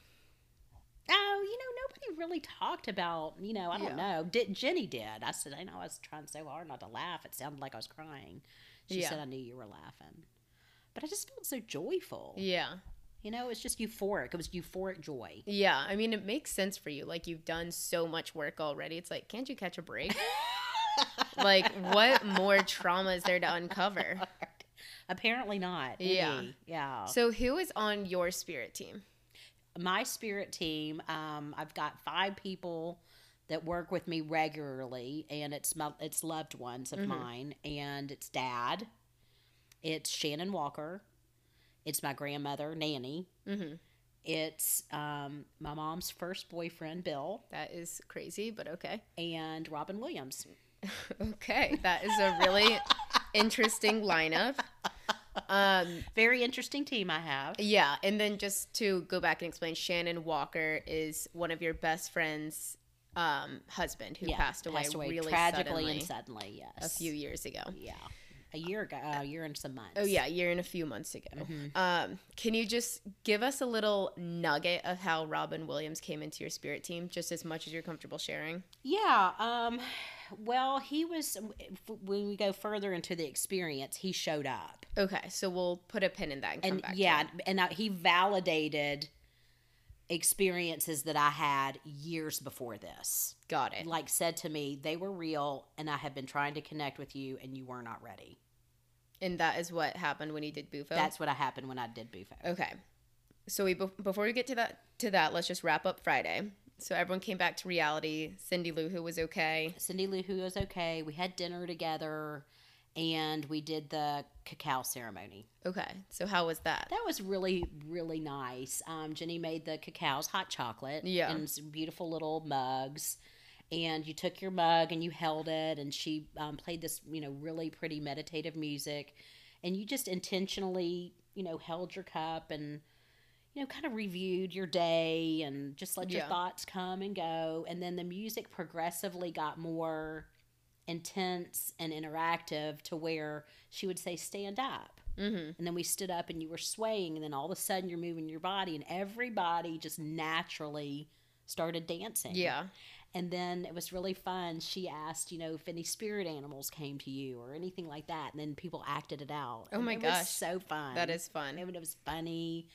Oh, you know, nobody really talked about, you know, I don't Yeah. know. Did Jenny did. I said, I know I was trying so hard not to laugh. It sounded like I was crying. She said I knew you were laughing. But I just felt so joyful. Yeah. You know, it's just euphoric. It was euphoric joy. Yeah. I mean, it makes sense for you. Like, you've done so much work already. It's like, can't you catch a break? <laughs> like, what more trauma is there to uncover? <laughs> Apparently not. Yeah. Yeah. So, who is on your spirit team? my spirit team um, i've got five people that work with me regularly and it's my it's loved ones of Mhm. mine and it's dad it's shannon walker it's my grandmother nanny hmm it's um, my mom's first boyfriend bill That is crazy, but okay. and robin williams <laughs> Okay. That is a really interesting lineup. Um, very interesting team i have yeah. And then just to go back and explain, Shannon Walker is one of your best friend's um, husband who Yeah, passed away, really tragically suddenly and suddenly yes a few years ago. yeah a year ago a year and some months Oh yeah, a year and a few months ago. Mhm. Um, can you just give us a little nugget of how Robin Williams came into your spirit team, just as much as you're comfortable sharing? Yeah. Um, well, he was when we go further into the experience, he showed up, Okay, so we'll put a pin in that and come and back. yeah, and he validated experiences that I had years before this. got it. Like said to me, they were real, and I have been trying to connect with you, and you were not ready. And that is what happened when he did Bufo. That's what happened when I did Bufo. okay. So we before we get to that to that, let's just wrap up Friday. So everyone came back to reality. Cindy Lou, who was okay. Cindy Lou Who was okay. We had dinner together, and we did the cacao ceremony. Okay, so how was that? That was really, really nice. Um, Jenny made the cacao's hot chocolate Yeah. in some beautiful little mugs. And you took your mug and you held it, and she um, played this, you know, really pretty meditative music. And you just intentionally, you know, held your cup and, you know, kind of reviewed your day and just let your Yeah. thoughts come and go. And then the music progressively got more intense and interactive to where she would say, Stand up. Mm-hmm. And then we stood up and you were swaying, and then all of a sudden you're moving your body, and everybody just naturally started dancing. Yeah. And then it was really fun. She asked, you know, if any spirit animals came to you or anything like that. And then people acted it out. Oh my it gosh. Was so fun. That is fun. I mean, it was funny.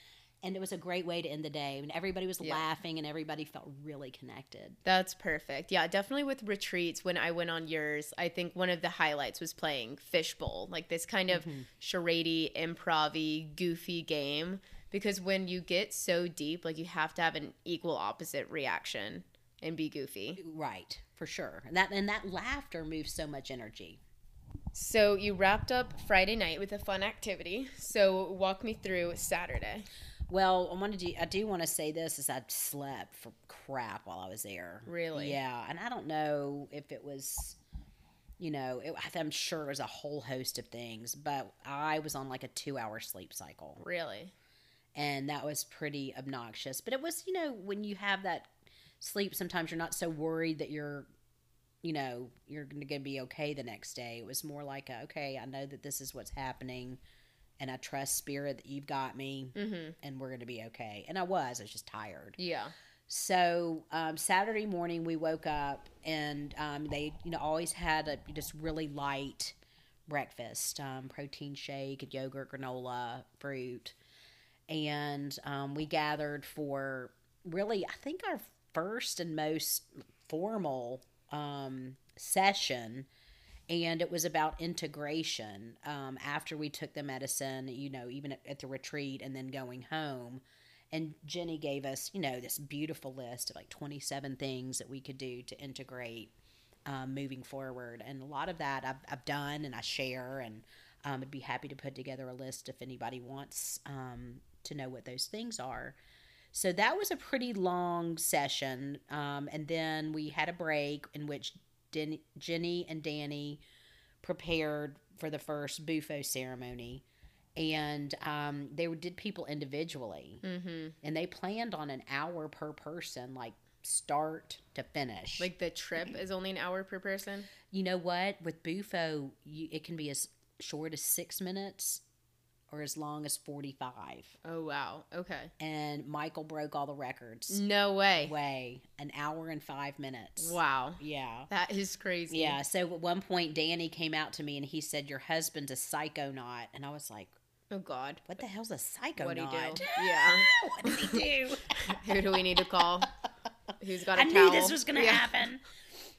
And it was a great way to end the day. I mean, everybody was Yeah. laughing and everybody felt really connected. That's perfect. Yeah, definitely with retreats. When I went on yours, I think one of the highlights was playing Fishbowl, like this kind of Mhm. charade, improv goofy game. Because when you get so deep, like you have to have an equal opposite reaction and be goofy. Uh, right, for sure. And that and that laughter moves so much energy. So you wrapped up Friday night with a fun activity. So walk me through Saturday. Well, I wanted to. I do want to say this: is I slept for crap while I was there. Really? Yeah, and I don't know if it was, you know, it, I'm sure it was a whole host of things, but I was on like a two-hour sleep cycle, Really? and that was pretty obnoxious. But it was, you know, when you have that sleep, sometimes you're not so worried that you're, you know, you're going to be okay the next day. It was more like, a, okay, I know that this is what's happening. And I trust spirit that you've got me Mm-hmm. and we're going to be okay. And I was, I was just tired. Yeah. So um, Saturday morning we woke up and um, they, you know, always had a just really light breakfast, um, protein shake, yogurt, granola, fruit, and um, we gathered for really, I think our first and most formal um, session. And it was about integration um, after we took the medicine, you know, even at, at the retreat and then going home and Jenny gave us, you know, this beautiful list of like 27 things that we could do to integrate um, moving forward. And a lot of that I've, I've done and I share, and um, I'd be happy to put together a list if anybody wants um, to know what those things are. So that was a pretty long session. Um, and then we had a break in which Den- Jenny and Danny prepared for the first Bufo ceremony. And um, they did people individually Mm-hmm. and they planned on an hour per person like start to finish Like the trip is only an hour per person. you know what with bufo you, it can be as short as six minutes or as long as 45. Oh wow. Okay. And Michael broke all the records. No way. Way, an hour and five minutes. Wow. Yeah. That is crazy. Yeah. So at one point, Danny came out to me and he said, Your husband's a psychonaut. And I was like, Oh God. What the hell's a psychonaut? What do you do? Yeah. what did he do? <laughs> <laughs> Who do we need to call? <laughs> Who's got a I towel? knew this was going to Yeah. happen.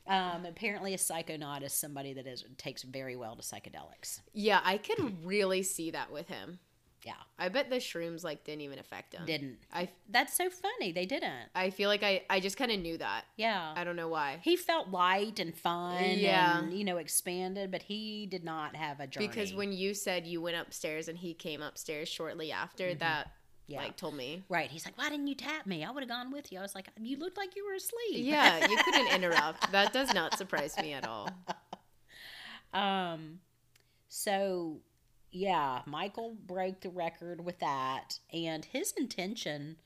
Um, apparently, a psychonaut is somebody that is takes very well to psychedelics. Yeah, I could really see that with him. Yeah, I bet the shrooms like didn't even affect him. didn't. I That's so funny. They didn't. I feel like I I just kind of knew that. Yeah. I don't know why. he felt light and fun Yeah. and you know expanded but he did not have a journey Because when you said you went upstairs and he came upstairs shortly after, that Mm-hmm. Yeah. like told me. right he's like why didn't you tap me i would have gone with you i was like you looked like you were asleep Yeah, <laughs> you couldn't interrupt. That does not surprise me at all. <laughs> um so yeah michael broke the record with that and his intention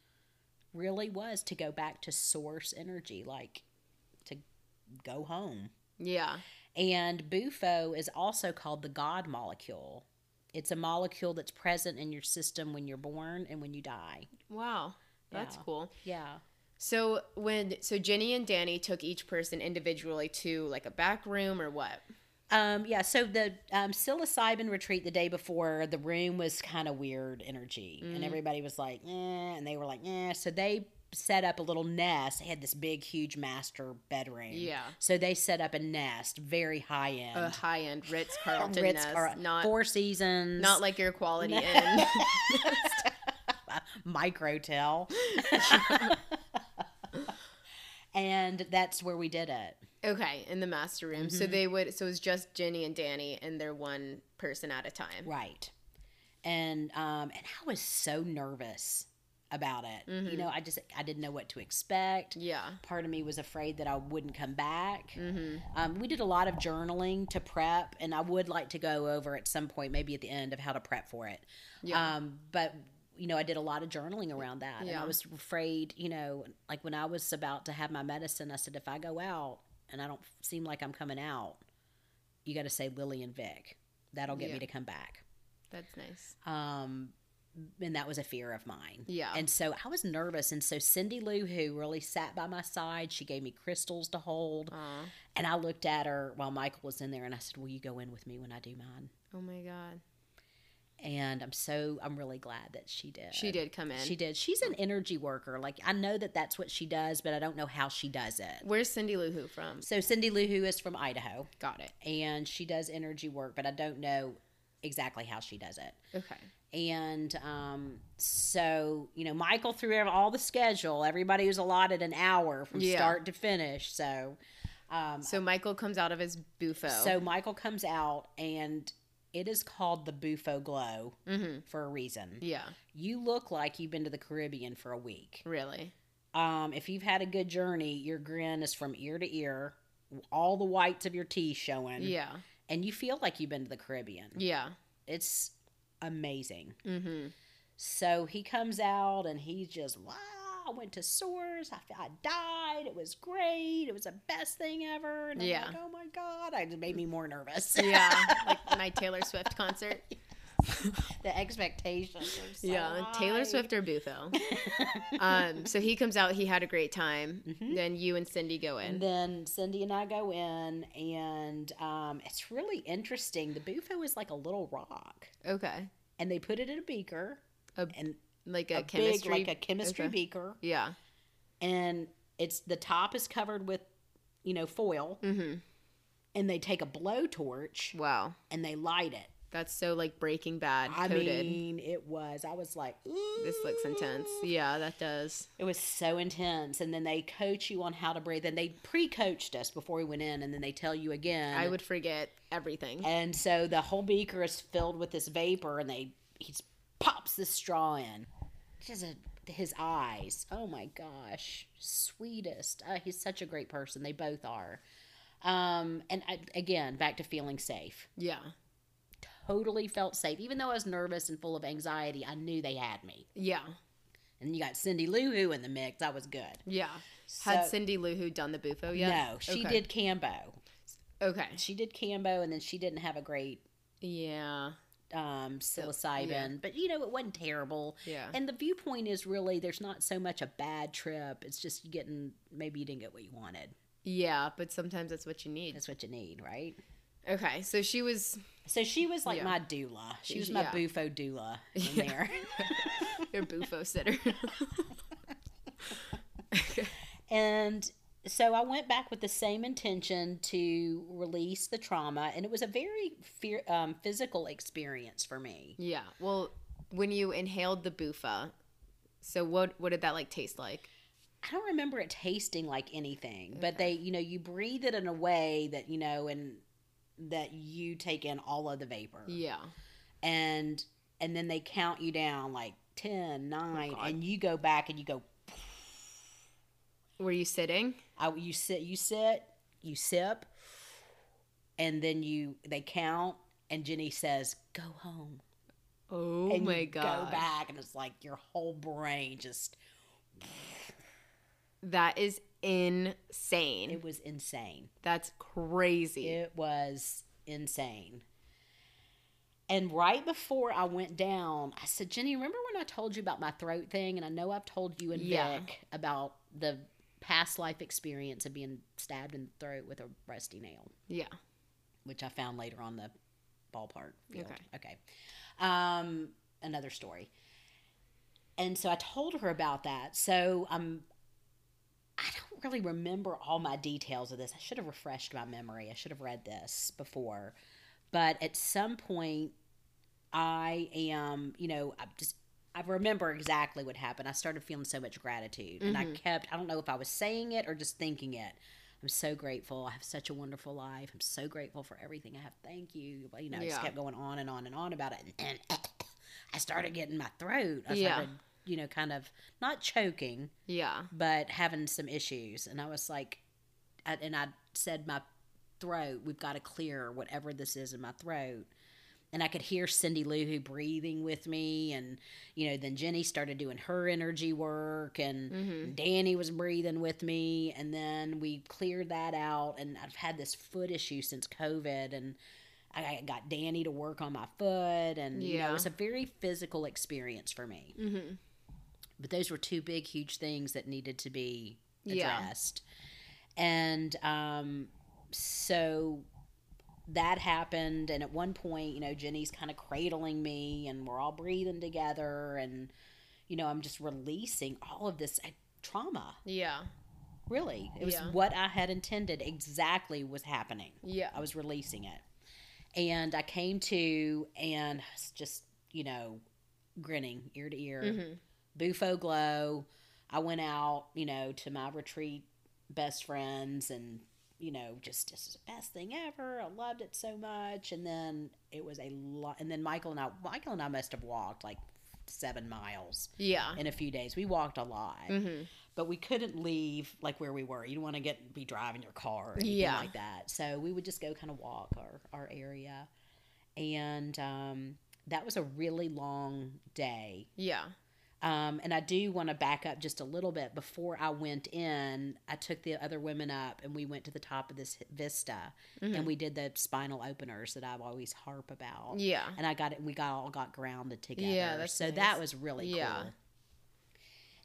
really was to go back to source energy like to go home Yeah. And Bufo is also called the God molecule. It's a molecule that's present in your system when you're born and when you die. Wow. That's Yeah. cool. Yeah. So when so Jenny and Danny took each person individually to like a back room or what? Um, yeah, so the um, psilocybin retreat the day before, the room was kind of weird energy, and everybody was like, eh, and they were like, eh. So they set up a little nest. They had this big, huge master bedroom. Yeah. So they set up a nest, very high end. A high end Ritz <laughs> Carlton Ritz nest, not Four Seasons, not like your quality <laughs> inn. <laughs> microtel. and that's where we did it. okay, in the master room. Mm-hmm. So they would. So it was just Jenny and Danny, and they're one person at a time. Right. And um and I was so nervous about it. You know, I just I didn't know what to expect. Yeah. Part of me was afraid that I wouldn't come back. Mm-hmm. Um, we did a lot of journaling to prep, and I would like to go over at some point, maybe at the end, of how to prep for it. Yeah. Um, but you know, I did a lot of journaling around that, and I was afraid. You know, like when I was about to have my medicine, I said, if I go out and I don't seem like I'm coming out, you got to say Lily and Vic. That'll get Yeah. me to come back. That's nice. Um, and that was a fear of mine. Yeah. And so I was nervous. And so Cindy Lou, who really sat by my side, she gave me crystals to hold. Aw. And I looked at her while Michael was in there and I said, Will you go in with me when I do mine? Oh my god. And I'm so, I'm really glad that she did. She did come in. She did. She's an energy worker. Like, I know that that's what she does, but I don't know how she does it. Where's Cindy Lou Who from? So Cindy Lou, who is from Idaho, Got it. and she does energy work, but I don't know exactly how she does it. Okay. And um, so, you know, Michael threw all the schedule. Everybody was allotted an hour from Yeah. start to finish. So, um, So Michael comes out of his bufo. so Michael comes out, and it is called the Bufo Glow hmm for a reason. Yeah. You look like you've been to the Caribbean for a week. Really. Um, if you've had a good journey, your grin is from ear to ear, all the whites of your teeth showing, Yeah. And you feel like you've been to the Caribbean. Yeah. It's amazing. Mm-hmm. So he comes out and he's just, wow, I went to Source. I, I died. It was great. It was the best thing ever. And I'm Yeah. like, oh my God. It made me more nervous. Yeah. <laughs> like my Taylor Swift concert. <laughs> <laughs> the expectations so yeah. Taylor. Swift or bufo. <laughs> um. So he comes out. He had a great time. Mhm. Then you and Cindy go And in. then Cindy and I go in, and um, it's really interesting. The Bufo is like a little rock, Okay. and they put it in a beaker, A- and Like a, a, chemistry. big, like a chemistry okay. beaker, Yeah. and it's the top is covered with, you know, foil, Mm-hmm. and they take a blowtorch Wow. and they light it. That's so like Breaking Bad I mean, it was. I was like, this looks intense. Yeah, that does. It was so intense, and then they coach you on how to breathe. And they pre-coached us before we went in, and then they tell you again. I would forget everything. And so the whole beaker is filled with this vapor, and they he pops this straw in. Just a, his eyes. Oh my gosh, sweetest. Uh, he's such a great person. They both are. Um, and I, again, back to feeling safe. Yeah. Totally felt safe, even though I was nervous and full of anxiety. I knew they had me. Yeah. And you got Cindy Lou Who in the mix. I was good. Yeah. Had Cindy Lou Who done the bufo yet? No, she Okay. did Kambo. Okay. She did Kambo, and then she didn't have a great Yeah. um, psilocybin, yeah. but you know it wasn't terrible. Yeah. And the viewpoint is really there's not so much a bad trip. It's just you getting maybe you didn't get what you wanted. Yeah, but sometimes that's what you need. That's what you need, right? Okay, so she was So she was like Yeah. my doula. She was my Yeah. bufo doula <laughs> in Yeah. there. <laughs> your bufo sitter. <laughs> And so I went back with the same intention to release the trauma, and it was a very fear, um, physical experience for me. yeah. Well, when you inhaled the bufo, so what what did that like taste like? I don't remember it tasting like anything, but they, you know, you breathe it in a way that you know, and that you take in all of the vapor, Yeah. and and then they count you down like 10, 9, God. and you go back and you go. Were you sitting? I, you sit, you sit, you sip, and then you they count, and Jenny says, "Go home." Oh and my you god. go back and it's like your whole brain just That is insane. it was insane That's crazy. it was insane and right before i went down i said jenny remember when i told you about my throat thing and i know i've told you and Yeah. vic about the past life experience of being stabbed in the throat with a rusty nail yeah. which i found later on the ballpark field. Okay. okay um another story and so i told her about that so um i don't really remember all my details of this i should have refreshed my memory i should have read this before but at some point i am you know i just i remember exactly what happened i started feeling so much gratitude and i Mhm. kept i don't know if i was saying it or just thinking it i'm so grateful i have such a wonderful life i'm so grateful for everything i have thank you But, you know i just kept going on and on and on about it and, and i started getting my throat i Yeah. You know kind of not choking Yeah. but having some issues. And I was like, I, and I said, my throat, we've got to clear whatever this is in my throat. And I could hear Cindy Lou Who breathing with me. And, you know, then Jenny started doing her energy work and Mhm. Danny was breathing with me. And then we cleared that out. And I've had this foot issue since COVID. And I got Danny to work on my foot. And, you know, Yeah. it was a very physical experience for me Mhm. But those were two big huge things that needed to be Yeah. addressed and um so that happened and at one point you know jenny's kind of cradling me and we're all breathing together and you know i'm just releasing all of this uh, trauma Yeah. really it was Yeah. what i had intended exactly was happening Yeah. I was releasing it. And I came to and just, you know, grinning ear to ear. Mhm. Bufo glow. I went out, you know, to my retreat best friends and, you know, just this is the best thing ever. I loved it so much. And then it was a lot. And then Michael and I, Michael and I must have walked like seven miles Yeah. in a few days. We walked a lot Mhm. but we couldn't leave like where we were. You don't want to get be driving your car or anything Yeah. like that. So we would just go kind of walk our, our area. And um, that was a really long day. Yeah. Um, and I do want to back up just a little bit. Before I went in, I took the other women up and we went to the top of this vista Mhm. and we did the spinal openers that I've always harp about. Yeah. And I got it. We got all got grounded together. Yeah, so nice. that was really Yeah. cool.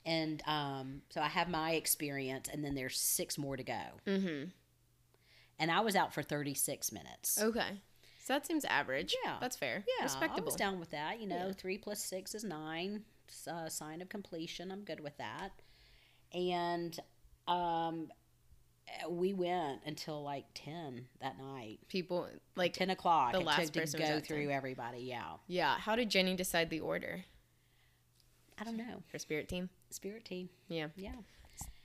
And um, so I have my experience, and then there's six more to go. Mhm. And I was out for 36 minutes. Okay. So that seems average. Yeah. That's fair. yeah, Respectable. I was down with that. You know, Yeah. three plus six is nine. A sign of completion. I'm good with that. And um, we went until like 10 that night. People like 10 o'clock. the last to person was go through 10. everybody. Yeah. yeah. How did Jenny decide the order? I don't know. Her spirit team. Spirit team. Yeah. Yeah.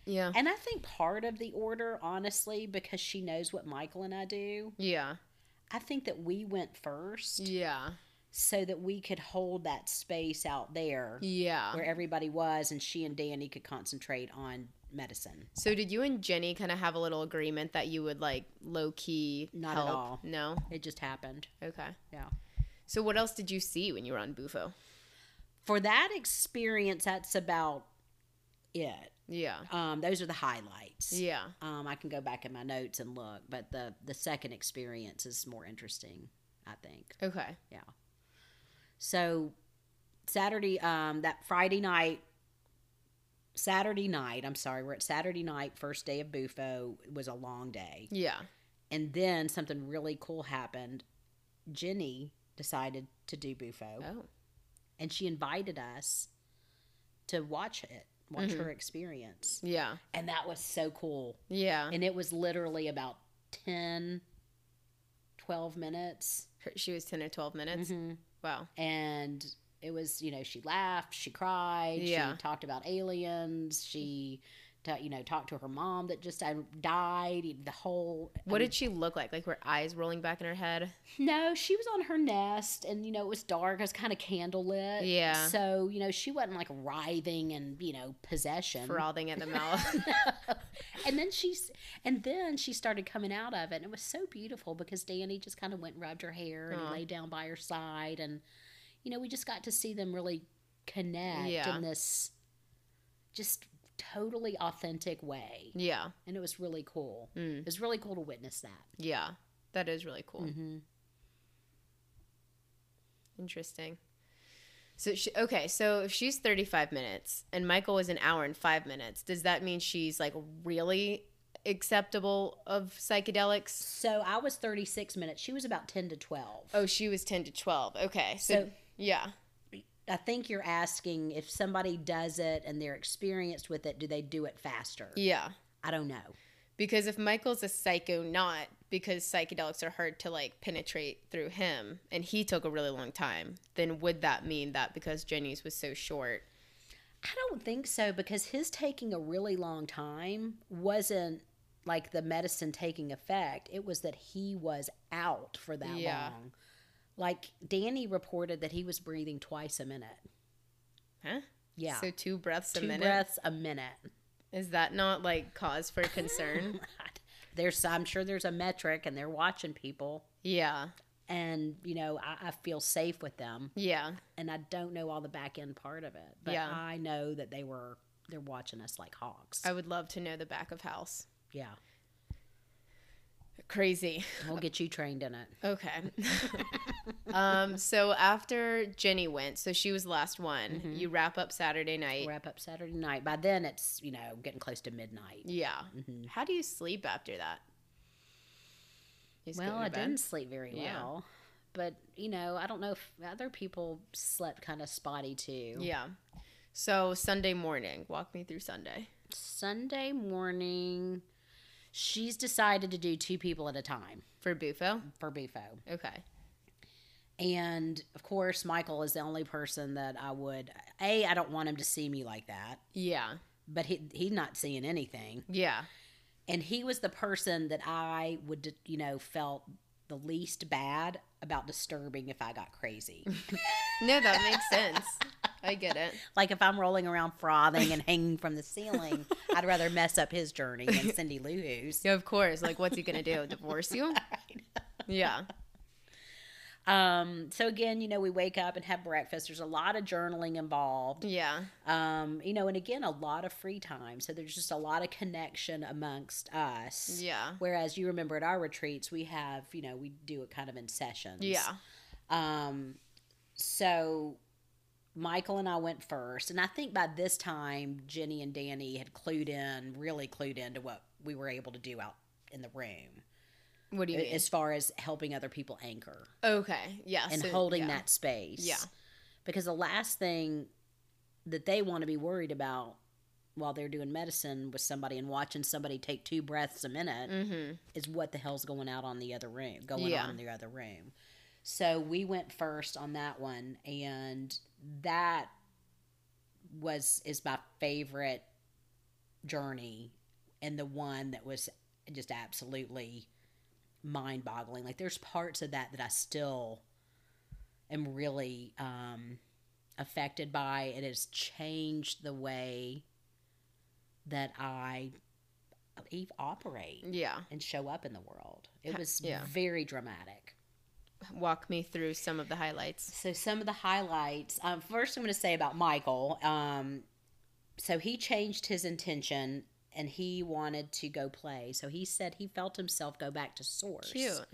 Yeah. And I think part of the order, honestly, because she knows what Michael and I do, Yeah. I think that we went first Yeah. So that we could hold that space out there Yeah. where everybody was and she and Danny could concentrate on medicine. So did you and Jenny kind of have a little agreement that you would like low key Not at help? all. No. It just happened. Okay. Yeah. So what else did you see when you were on Bufo? For that experience, that's about it. Yeah. Um, those are the highlights. Yeah. Um, I can go back in my notes and look, but the the second experience is more interesting, I think. Okay. Yeah. So Saturday, um, that Friday night, Saturday night, I'm sorry, we're at Saturday night, first day of Bufo. It was a long day. Yeah. And then something really cool happened. Jenny decided to do Bufo, Oh. and she invited us to watch it, watch Mhm. her experience. Yeah. And that was so cool. Yeah. And it was literally about 10, 12 minutes. She was 10 or 12 minutes. Mhm. Wow. and it was you know she laughed she cried Yeah. she talked about aliens she ta- you know talk to her mom that just uh, died the whole I What mean, did she look like? Like her eyes rolling back in her head? no she was on her nest and you know it was dark it was kind of candlelit Yeah. so you know she wasn't like writhing and you know possession Frothing at the mouth. <laughs> and then she's and then she started coming out of it and it was so beautiful because danny just kind of went and rubbed her hair and he Aw. laid down by her side and you know we just got to see them really connect Yeah. in this just totally authentic way yeah. and it was really cool Mm. it was really cool to witness that Yeah. That is really cool. mm-hmm. Interesting. So she, okay, so if she's 35 minutes and Michael was an hour and 5 minutes, does that mean she's like really acceptable of psychedelics? so i was 36 minutes she was about 10 to 12 Oh, she was 10 to 12. Okay. So, So- yeah. I think you're asking if somebody does it and they're experienced with it do they do it faster Yeah. i don't know Because if Michael's a psychonaut because psychedelics are hard to like penetrate through him and he took a really long time, then would that mean that because Jenny's was so short? I don't think so because his taking a really long time wasn't like the medicine taking effect. It was that he was out for that Yeah. long. Like Danny reported that he was breathing twice a minute. Huh? Yeah. So two breaths a minute. Two breaths a minute. Is that not like cause for concern? <laughs> there's I'm sure there's a metric and they're watching people yeah. and you know, I, I feel safe with them. Yeah. And I don't know all the back end part of it. But Yeah. I know that they were they're watching us like hawks. I would love to know the back of house. yeah. Crazy. We'll get you trained in it. Okay. <laughs> <laughs> um, so after Jenny went, so she was the last one. Mhm. You wrap up Saturday night. wrap up Saturday night. By then, it's you know getting close to midnight. Yeah. hmm How do you sleep after that? Well, I didn't sleep very Yeah. well, but you know I don't know if other people slept kind of spotty too. Yeah. So Sunday morning, walk me through Sunday. Sunday morning, she's decided to do two people at a time For Bufo? for Bufo, Okay. and of course Michael is the only person that I would. A, I don't want him to see me like that, Yeah. but he he's not seeing anything. Yeah. and he was the person that I would, you know, felt the least bad about disturbing if I got crazy. <laughs> No, that makes sense. I get it. like if I'm rolling around frothing and hanging from the ceiling, <laughs> I'd rather mess up his journey than <laughs> Cindy Lou Who's. Yeah, of course. Like, what's he gonna do? Divorce you? Yeah. Um, so again, you know, we wake up and have breakfast. There's a lot of journaling involved. Yeah. Um, you know, and again, a lot of free time. So there's just a lot of connection amongst us. Yeah. Whereas you remember at our retreats, we have, you know, we do it kind of in sessions. Yeah. Um, so Michael and I went first, and I think by this time Jenny and Danny had clued in, really clued into what we were able to do out in the room, What do you mean? as far as helping other people anchor okay. Yeah. and so- holding yeah. that space. Yeah. because the last thing that they want to be worried about while they're doing medicine with somebody and watching somebody take two breaths a minute Mm-hmm. is what the hell's going out on the other room, going Yeah. on in the other room. So we went first on that one, and that was is my favorite journey, and the one that was just absolutely mind-boggling. Like there's parts of that that I still am really um, affected by. It has changed the way that I operate Yeah. and show up in the world. It was yeah. very dramatic. Walk me through some of the highlights. So some of the highlights. Um, first, I'm going to say about Michael. Um, so he changed his intention and he wanted to go play. So he said he felt himself go back to source. Cute.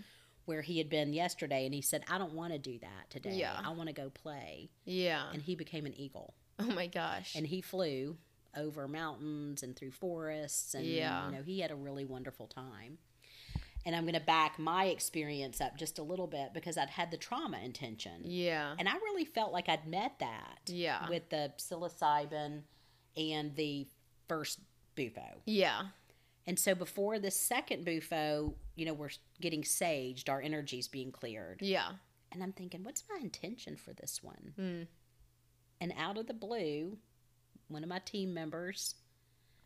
where he had been yesterday and he said, I don't want to do that today. Yeah. I want to go play. Yeah. And he became an eagle. oh my gosh. And he flew over mountains and through forests. And, Yeah. you know, he had a really wonderful time. And I'm going to back my experience up just a little bit because I'd had the trauma intention. yeah. And I really felt like I'd met that Yeah. with the psilocybin and the first bufo. yeah. And so before the second bufo, you know, we're getting saged, our energy's being cleared. Yeah. And I'm thinking, what's my intention for this one? Mm. And out of the blue, one of my team members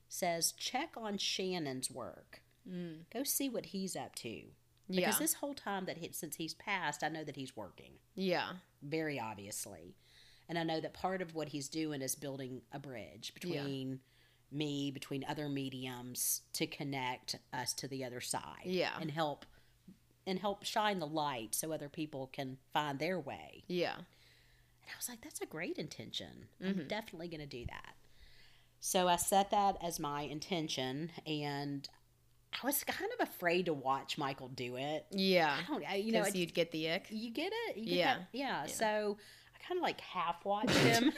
says, check on Shannon's work. Mm. Go see what he's up to. Yeah. Because this whole time that he, since he's passed, I know that he's working, yeah. very obviously. And I know that part of what he's doing is building a bridge Yeah. Me, between other mediums to connect us to the other side. Yeah. And help and help shine the light so other people can find their way. Yeah. And I was like, that's a great intention. Mm-hmm. I'm definitely going to do that. So I set that as my intention, and I was kind of afraid to watch Michael do it. Yeah. I don't, I, you know, you'd get the ick. you get it, you get Yeah. that- yeah. Yeah. So kind of like half watched him.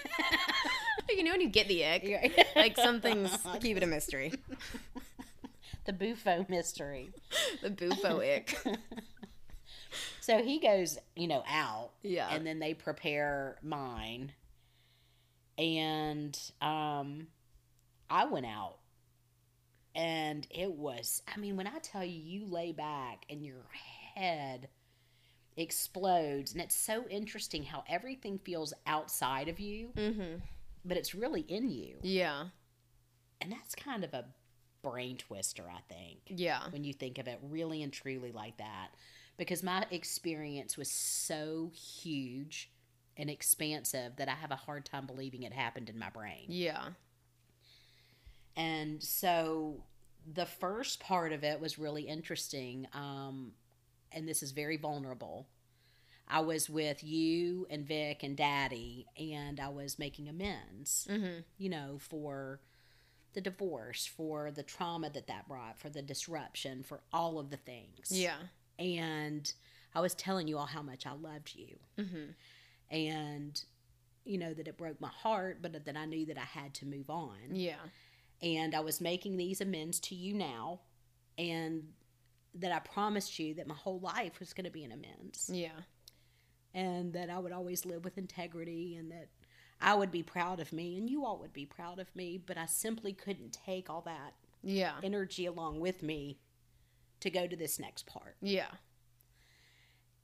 <laughs> you know when you get the ick? Yeah. Like something's <laughs> keep it a mystery. the Bufo mystery. The bufo ick. <laughs> So he goes, you know, out, Yeah. and then they prepare mine, and um, I went out, and it was. I mean, when I tell you, you lay back and your head explodes, and it's so interesting how everything feels outside of you, mm-hmm. but it's really in you, Yeah. and that's kind of a brain twister, I think. Yeah. when you think of it really and truly like that because my experience was so huge and expansive that I have a hard time believing it happened in my brain. Yeah. And so the first part of it was really interesting um, and this is very vulnerable. I was with you and Vic and Daddy and I was making amends, Mm-hmm. you know, for the divorce, for the trauma that that brought, for the disruption, for all of the things. Yeah. and I was telling you all how much I loved you, Mm-hmm. and you know that it broke my heart, but that I knew that I had to move on, Yeah. and I was making these amends to you now, and that I promised you that my whole life was going to be an amends, Yeah. and that I would always live with integrity, and that I would be proud of me, and you all would be proud of me, but I simply couldn't take all that Yeah. energy along with me to go to this next part. Yeah.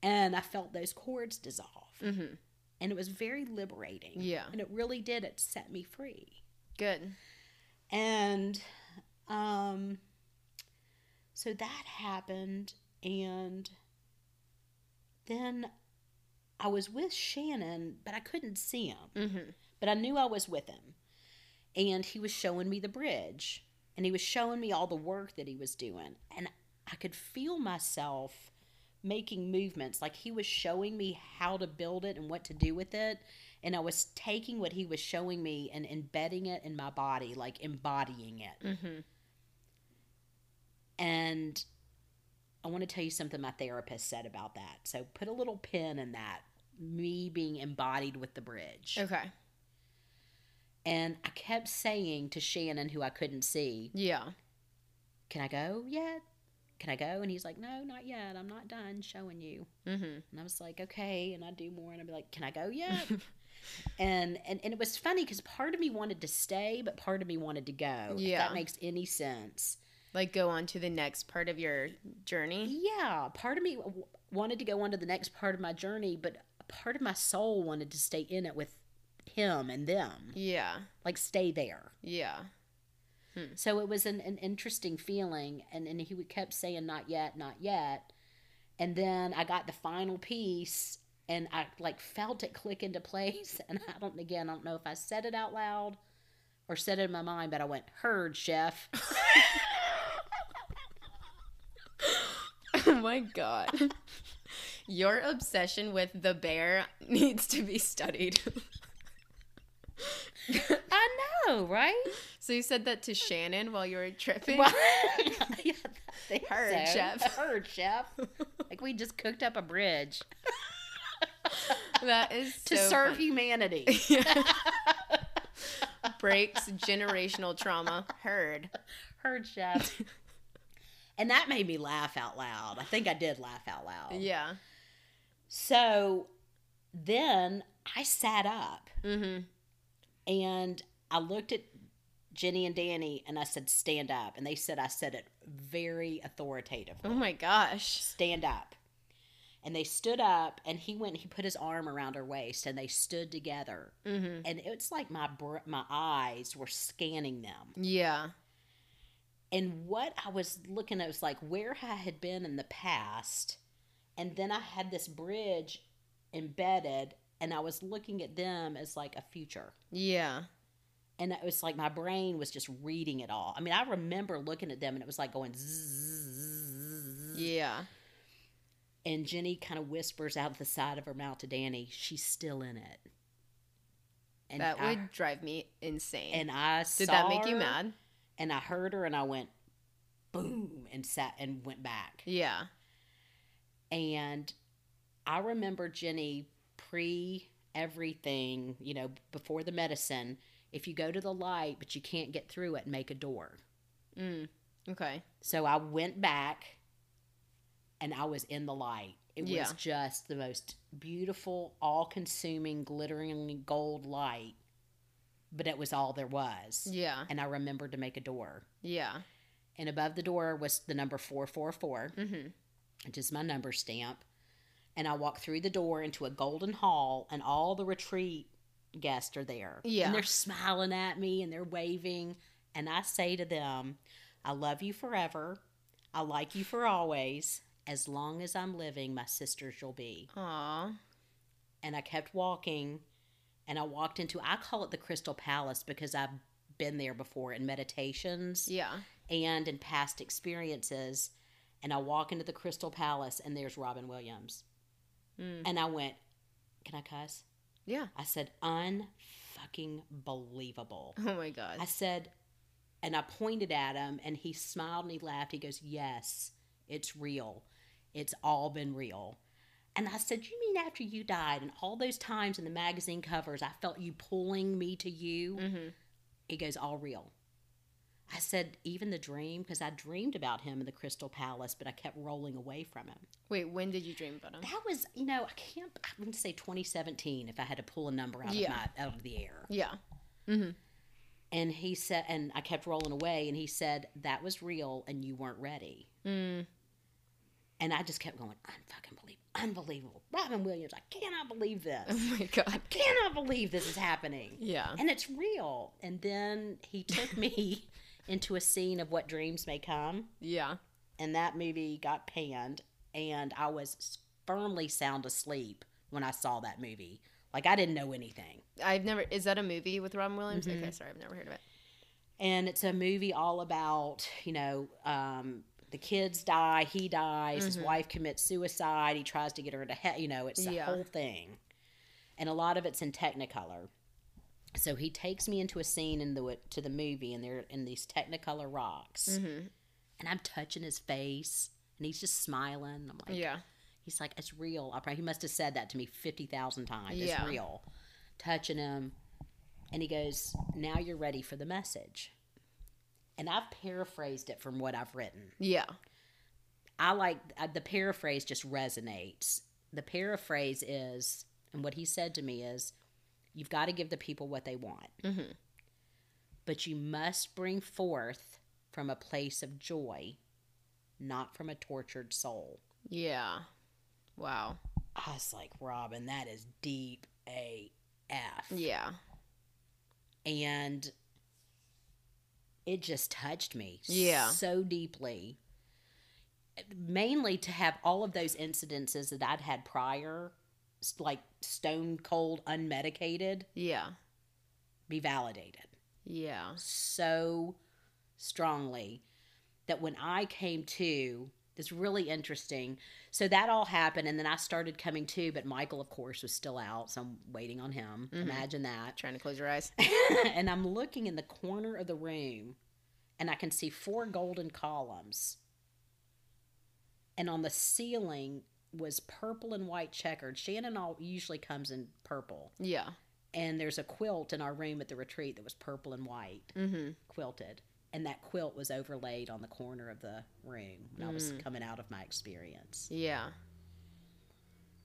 and I felt those cords dissolve. Mm-hmm. And it was very liberating. Yeah. And it really did. It set me free. Good. And um, so that happened. And then I was with Shannon, but I couldn't see him. Mm-hmm. But I knew I was with him. And he was showing me the bridge. And he was showing me all the work that he was doing. And I could feel myself making movements. Like he was showing me how to build it and what to do with it. And I was taking what he was showing me and embedding it in my body, like embodying it. Mm-hmm. And I want to tell you something my therapist said about that. So put a little pin in that, me being embodied with the bridge. Okay. And I kept saying to Shannon, who I couldn't see, Yeah. Can I go yet? Can I go? And he's like, No, not yet. I'm not done showing you. Mm-hmm. And I was like, Okay. And I'd do more. And I'd be like, Can I go yet? <laughs> and, and and it was funny because part of me wanted to stay, but part of me wanted to go. If Yeah. that makes any sense. Like go on to the next part of your journey. Yeah. Part of me w- wanted to go on to the next part of my journey, but part of my soul wanted to stay in it with him and them. Yeah. Like, stay there. Yeah. Hmm. So it was an, an interesting feeling, and, and he kept saying, "Not yet, not yet," and then I got the final piece, and I like felt it click into place. <laughs> And I don't, again, I don't know if I said it out loud or said it in my mind, but I went, "Heard, chef." <laughs> Oh <laughs> my god. Your obsession with the bear needs to be studied. <laughs> I know, right? so you said that to Shannon while you were tripping? Well, <laughs> yeah, I Heard, so. chef. Heard, chef. Like, we just cooked up a bridge That is to so serve fun. humanity. breaks generational trauma. Heard. Heard chef. And that made me laugh out loud. I think I did laugh out loud. Yeah. So then I sat up Mm-hmm. and I looked at Jenny and Danny and I said, stand up. And they said, I said it very authoritatively. Oh my gosh. stand up. And they stood up, and he went. He put his arm around her waist, and they stood together. Mm-hmm. And it's like my br- my eyes were scanning them. Yeah. And what I was looking at was like where I had been in the past, and then I had this bridge embedded, and I was looking at them as like a future. Yeah. And it was like my brain was just reading it all. I mean, I remember looking at them, and it was like going zzz. Yeah. And Jenny kind of whispers out the side of her mouth to Danny, she's still in it. And that I, would drive me insane. and I Did that make you mad? And I heard her and I went boom and sat and went back. Yeah. And I remember Jenny pre everything, you know, before the medicine, if you go to the light but you can't get through it, make a door. Mm. Okay. So I went back and I was in the light. It Yeah. was just the most beautiful, all consuming, glittering gold light. But it was all there was. Yeah. And I remembered to make a door. Yeah. And above the door was the number 444, Mm-hmm. which is my number stamp. And I walked through the door into a golden hall, and all the retreat guests are there. Yeah. And they're smiling at me and they're waving. And I say to them, I love you forever. I like you for always. As long as I'm living, my sisters you'll be. Aw. And I kept walking, and I walked into, I call it the Crystal Palace because I've been there before in meditations Yeah. and in past experiences. And I walk into the Crystal Palace, and there's Robin Williams. Mm. And I went, Can I cuss? Yeah. I said, Unfucking believable. Oh my god. I said, and I pointed at him, and he smiled and he laughed. He goes, Yes, it's real. It's all been real. And I said, You mean after you died and all those times in the magazine covers, I felt you pulling me to you? mm-hmm. He goes, All real. I said, Even the dream, because I dreamed about him in the Crystal Palace, but I kept rolling away from him. Wait, when did you dream about him? That was, you know, I can't, I wouldn't say 2017 if I had to pull a number out, Yeah. of, my, out of the air. Yeah. Mm-hmm. And he said, and I kept rolling away, and he said, That was real, and you weren't ready. Mm. And I just kept going, Unfucking believe, unbelievable. Robin Williams, I cannot believe this. Oh my god. I cannot believe this is happening. Yeah. And it's real. And then he took me <laughs> into a scene of what dreams may come. Yeah. And that movie got panned, and I was firmly sound asleep when I saw that movie. Like I didn't know anything. I've never. Is that a movie with Robin Williams? Mhm. Okay, sorry, I've never heard of it. and it's a movie all about you know um, the kids die he dies his Mhm. wife commits suicide he tries to get her into hell you know it's the Yeah. whole thing and a lot of it's in technicolor so he takes me into a scene in the to the movie and they're in these technicolor rocks Mm-hmm. and i'm touching his face and he's just smiling i'm like Yeah. he's like it's real I probably, he must have said that to me 50000 times Yeah. it's real touching him and he goes now you're ready for the message and i've paraphrased it from what i've written Yeah. i like uh, the paraphrase just resonates the paraphrase is and what he said to me is you've got to give the people what they want Mm-hmm. but you must bring forth from a place of joy not from a tortured soul Yeah. Wow. i was like robin that is deep af Yeah. and it just touched me Yeah. so deeply mainly to have all of those incidences that i'd had prior like stone cold unmedicated Yeah. be validated Yeah. so strongly that when i came to it's really interesting so that all happened and then i started coming to but michael of course was still out so i'm waiting on him Mhm. imagine that Trying to close your eyes. <laughs> and I'm looking in the corner of the room and I can see four golden columns. And on the ceiling was purple and white checkered. Shannon all usually comes in purple, Yeah. and there's a quilt in our room at the retreat that was purple and white Mm-hmm. quilted, and that quilt was overlaid on the corner of the room when I was Mm. coming out of my experience. Yeah.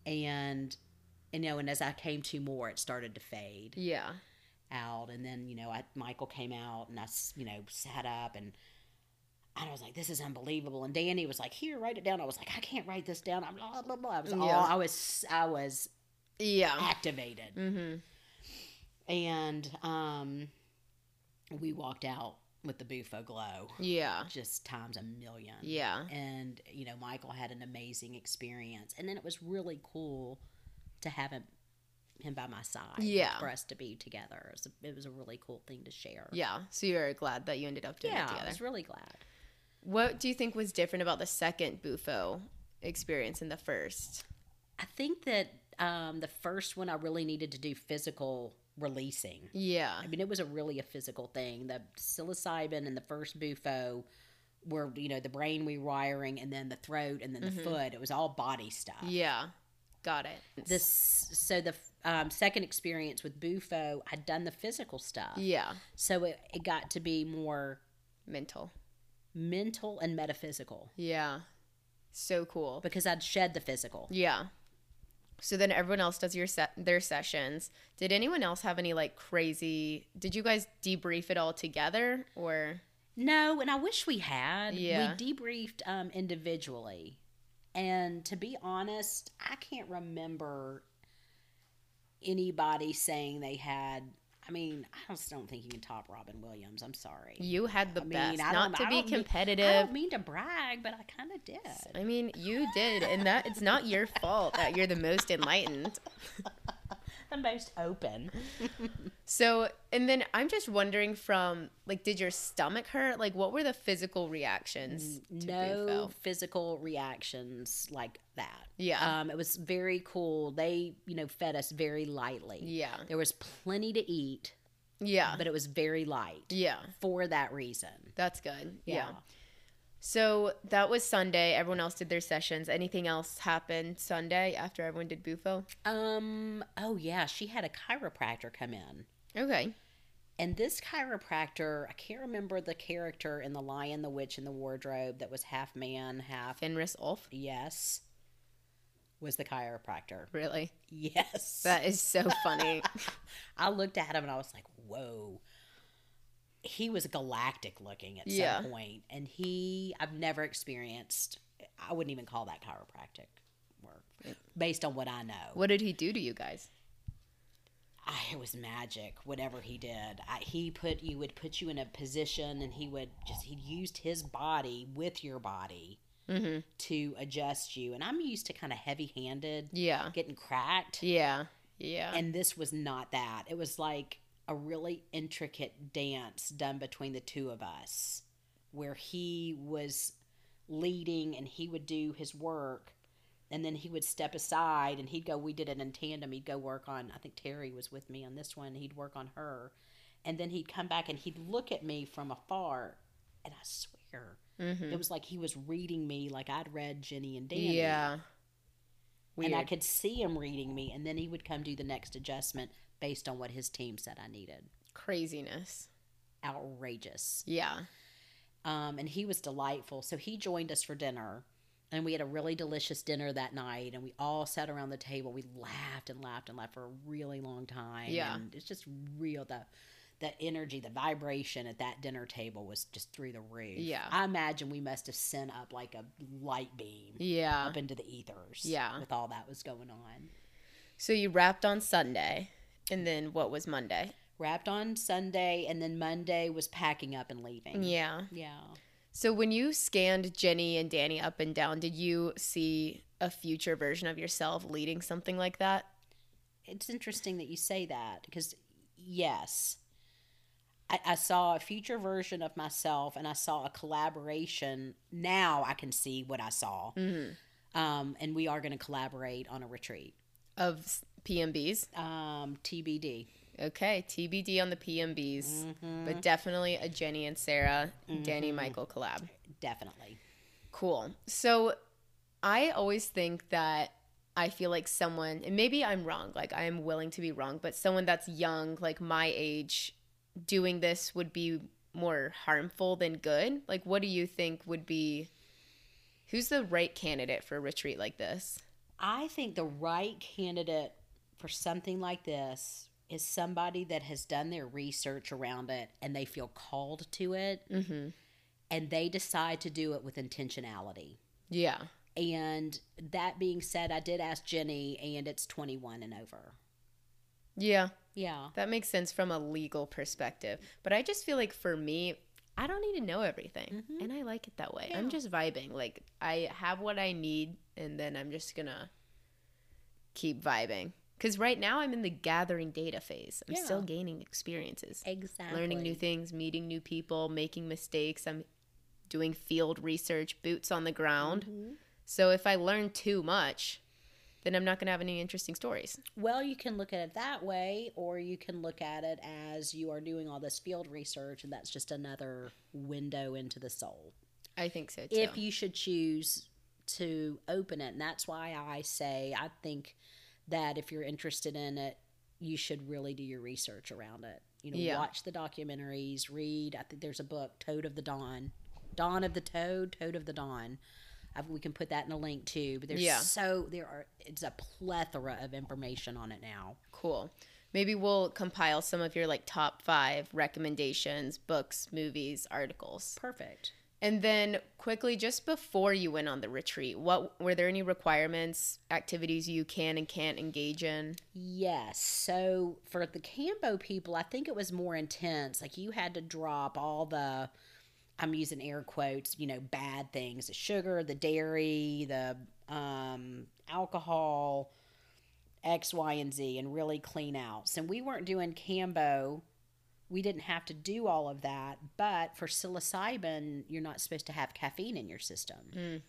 And you know, and as I came to more, it started to fade Yeah. out, and then you know, I, Michael came out, and I you know sat up and. I was like, "This is unbelievable," and Danny was like, "Here, write it down." I was like, "I can't write this down." I'm blah blah blah. I was all, Yeah. I was, I was Yeah. activated. Mm-hmm. and um, we walked out with the Bufo glow, Yeah. just times a million. Yeah. And you know, Michael had an amazing experience, and then it was really cool to have him him by my side. Yeah. for us to be together. It was a, it was a really cool thing to share. Yeah. So you're very glad that you ended up doing it yeah, I was really glad. What do you think was different about the second Bufo experience and the first? I think that um, the first one I really needed to do physical releasing. Yeah. I mean, it was a really a physical thing. The psilocybin and the first bufo were, you know, the brain rewiring and then the throat and then the Mhm. foot. It was all body stuff. Yeah. Got it. This so the um, second experience with bufo, I'd done the physical stuff, Yeah. so it, it got to be more Mental. mental and metaphysical Yeah. So cool. because I'd shed the physical. Yeah. So then everyone else does your set their sessions. Did anyone else have any like crazy did you guys debrief it all together or No, and I wish we had. Yeah. We debriefed um, individually. And to be honest, I can't remember anybody saying they had. I mean, I just don't think you can top Robin Williams. I'm sorry. you had the I best? I Not to be don't mean- I don't mean to brag, but I kind of did. I mean, you did, and that it's not your fault that you're the most enlightened. <laughs> The most open. <laughs> So, and then I'm just wondering from like, did your stomach hurt? Like, what were the physical reactions? To no Bufo? physical reactions like that. Yeah. Um, it was very cool. They, you know, fed us very lightly. Yeah. There was plenty to eat, Yeah. but it was very light Yeah. for that reason. That's good. yeah. So that was Sunday. Everyone else did their sessions. Anything else happened Sunday after everyone did Bufo? Um. Oh yeah, she had a chiropractor come in, Okay. and this chiropractor, I can't remember the character in the Lion, the Witch, and the Wardrobe that was half man, half Fenris Ulf. yes, was the chiropractor. Really? Yes, That is so funny. <laughs> I looked at him and I was like, whoa. He was galactic looking at Yeah. some point, and he I've never experienced. I wouldn't even call that chiropractic work, based on what I know. what did he do to you guys? I, it was magic whatever he did I, he put you would put you in a position and he would just he used his body with your body Mm-hmm. to adjust you and i'm used to kind of heavy handed Yeah. getting cracked Yeah. Yeah. and this was not that it was like a really intricate dance done between the two of us where he was leading and he would do his work and then he would step aside and he'd go we did it in tandem he'd go work on i think terry was with me on this one he'd work on her and then he'd come back and he'd look at me from afar and i swear mm-hmm. it was like he was reading me like i'd read jenny and danny Yeah. Weird. and I could see him reading me, and then he would come do the next adjustment based on what his team said I needed. Craziness. Outrageous. Yeah. Um, and he was delightful. So he joined us for dinner, and we had a really delicious dinner that night. And we all sat around the table. We laughed and laughed and laughed for a really long time. Yeah. and it's just real. The the energy, the vibration at that dinner table was just through the roof. Yeah. I imagine we must have sent up like a light beam Yeah. up into the ethers. Yeah. with all that was going on. So you wrapped on Sunday, and then what was Monday? wrapped on Sunday, and then Monday was packing up and leaving. Yeah. Yeah. So when you scanned Jenny and Danny up and down, did you see a future version of yourself leading something like that? It's interesting that you say that because, yes, I, I saw a future version of myself and I saw a collaboration. Now I can see what I saw. Mm-hmm. Um, and we are going to collaborate on a retreat. Of PMBs? Um, TBD. Okay, TBD on the PMBs, Mm-hmm. but definitely a Jenny and Sarah, Danny Mhm. Michael collab. Definitely. Cool. So I always think that I feel like someone, and maybe I'm wrong, like I am willing to be wrong, but someone that's young, like my age, doing this would be more harmful than good. Like, what do you think would be, who's the right candidate for a retreat like this? I think the right candidate for something like this is somebody that has done their research around it and they feel called to it Mm-hmm. and they decide to do it with intentionality. Yeah. And that being said, I did ask Jenny, and it's 21 and over. Yeah. Yeah. That makes sense from a legal perspective. But I just feel like for me, I don't need to know everything. Mhm. And I like it that way. Yeah. I'm just vibing. Like I have what I need and then I'm just going to keep vibing. Cuz right now I'm in the gathering data phase. I'm still gaining experiences, Exactly. learning new things, meeting new people, making mistakes. I'm doing field research, boots on the ground. Mhm. So if I learn too much, then I'm not going to have any interesting stories. Well, you can look at it that way, or you can look at it as you are doing all this field research, and that's just another window into the soul. I think so too. If you should choose to open it, and that's why I say I think that if you're interested in it, you should really do your research around it. You know, Yeah. watch the documentaries, read. I think there's a book, Toad of the Dawn, Dawn of the Toad, Toad of the Dawn. I, we can put that in a link too. But there's Yeah. so there are it's a plethora of information on it now. Cool. Maybe we'll compile some of your like top five recommendations, books, movies, articles. Perfect. And then quickly, just before you went on the retreat, what were there any requirements, activities you can and can't engage in? Yes. So for the Kambo people, I think it was more intense. Like you had to drop all the, I'm using air quotes, you know, bad things the sugar, the dairy, the um, alcohol, X, Y, and Z, and really clean out. So we weren't doing Kambo. We didn't have to do all of that. But for psilocybin, you're not supposed to have caffeine in your system. Mm.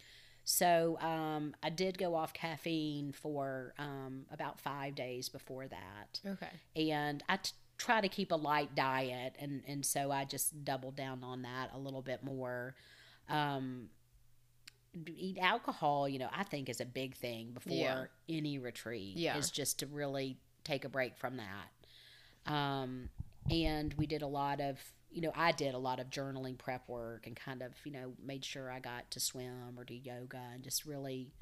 So um, I did go off caffeine for um, about five days before that, Okay. and I t- try to keep a light diet, and and so I just doubled down on that a little bit more. Um, eat alcohol, you know, I think is a big thing before Yeah. any retreat. Yeah. is just to really take a break from that. Um, and we did a lot of you know i did a lot of journaling prep work and kind of you know made sure i got to swim or do yoga and just really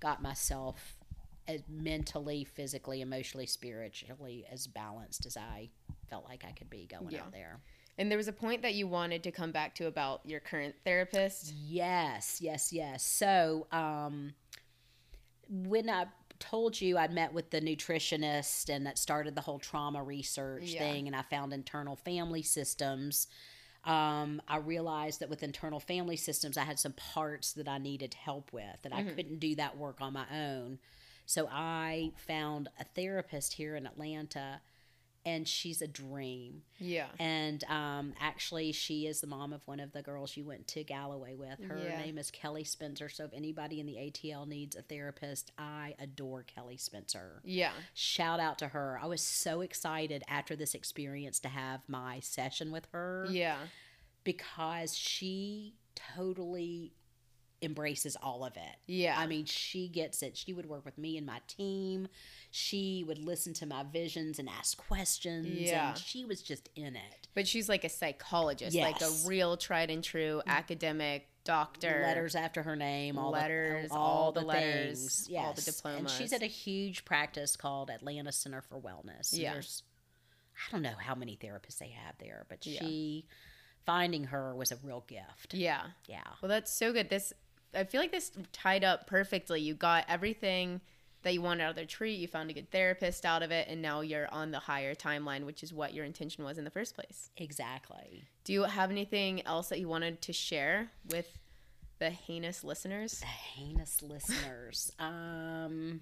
got myself as mentally physically emotionally spiritually as balanced as i felt like i could be going Yeah. out there And there was a point that you wanted to come back to about your current therapist. Yes, yes, yes. So, um, when I told you I'd met with the nutritionist and that started the whole trauma research Yeah. thing, and I found internal family systems, um, I realized that with internal family systems, I had some parts that I needed help with, that I Mhm. couldn't do that work on my own. So I found a therapist here in Atlanta, and she's a dream. Yeah. And um, actually, she is the mom of one of the girls you went to Galloway with. Her Yeah. name is Kelly Spencer. So if anybody in the ATL needs a therapist, I adore Kelly Spencer. Yeah. Shout out to her. I was so excited after this experience to have my session with her Yeah. because she totally embraces all of it. Yeah. I mean, she gets it. She would work with me and my team. She would listen to my visions and ask questions. Yeah. And she was just in it. But she's like a psychologist, like a real tried and true mm. academic doctor. Letters after her name, all Letters, the, all the letters, things. all the diplomas. And she's at a huge practice called Atlanta Center for Wellness. Yeah. There's, I don't know how many therapists they have there, but Yeah. she, finding her was a real gift. Yeah. Yeah. Well, that's so good. This I feel like this tied up perfectly. You got everything that you wanted out of the retreat. You found a good therapist out of it, and now you're on the higher timeline, which is what your intention was in the first place. Exactly. Do you have anything else that you wanted to share with the heinous listeners? The heinous listeners. <laughs> Um.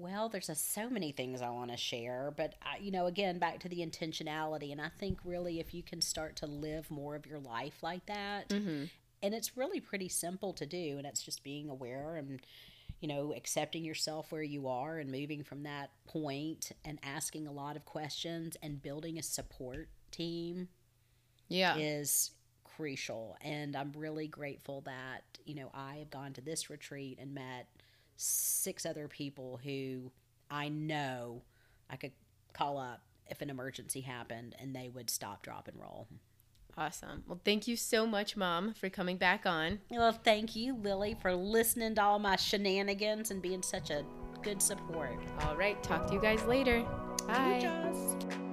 Well, there's a, so many things I want to share, but I, you know, again, back to the intentionality, and I think really if you can start to live more of your life like that, Mm-hmm. And it's really pretty simple to do, and it's just being aware and you know accepting yourself where you are and moving from that point and asking a lot of questions and building a support team Yeah. is crucial. And I'm really grateful that, you know, I have gone to this retreat and met six other people who I know I could call up if an emergency happened and they would stop, drop, and roll. Awesome. Well, thank you so much, Mom, for coming back on. Well, thank you, Lily, for listening to all my shenanigans and being such a good support. All right. Talk to you guys later. Bye.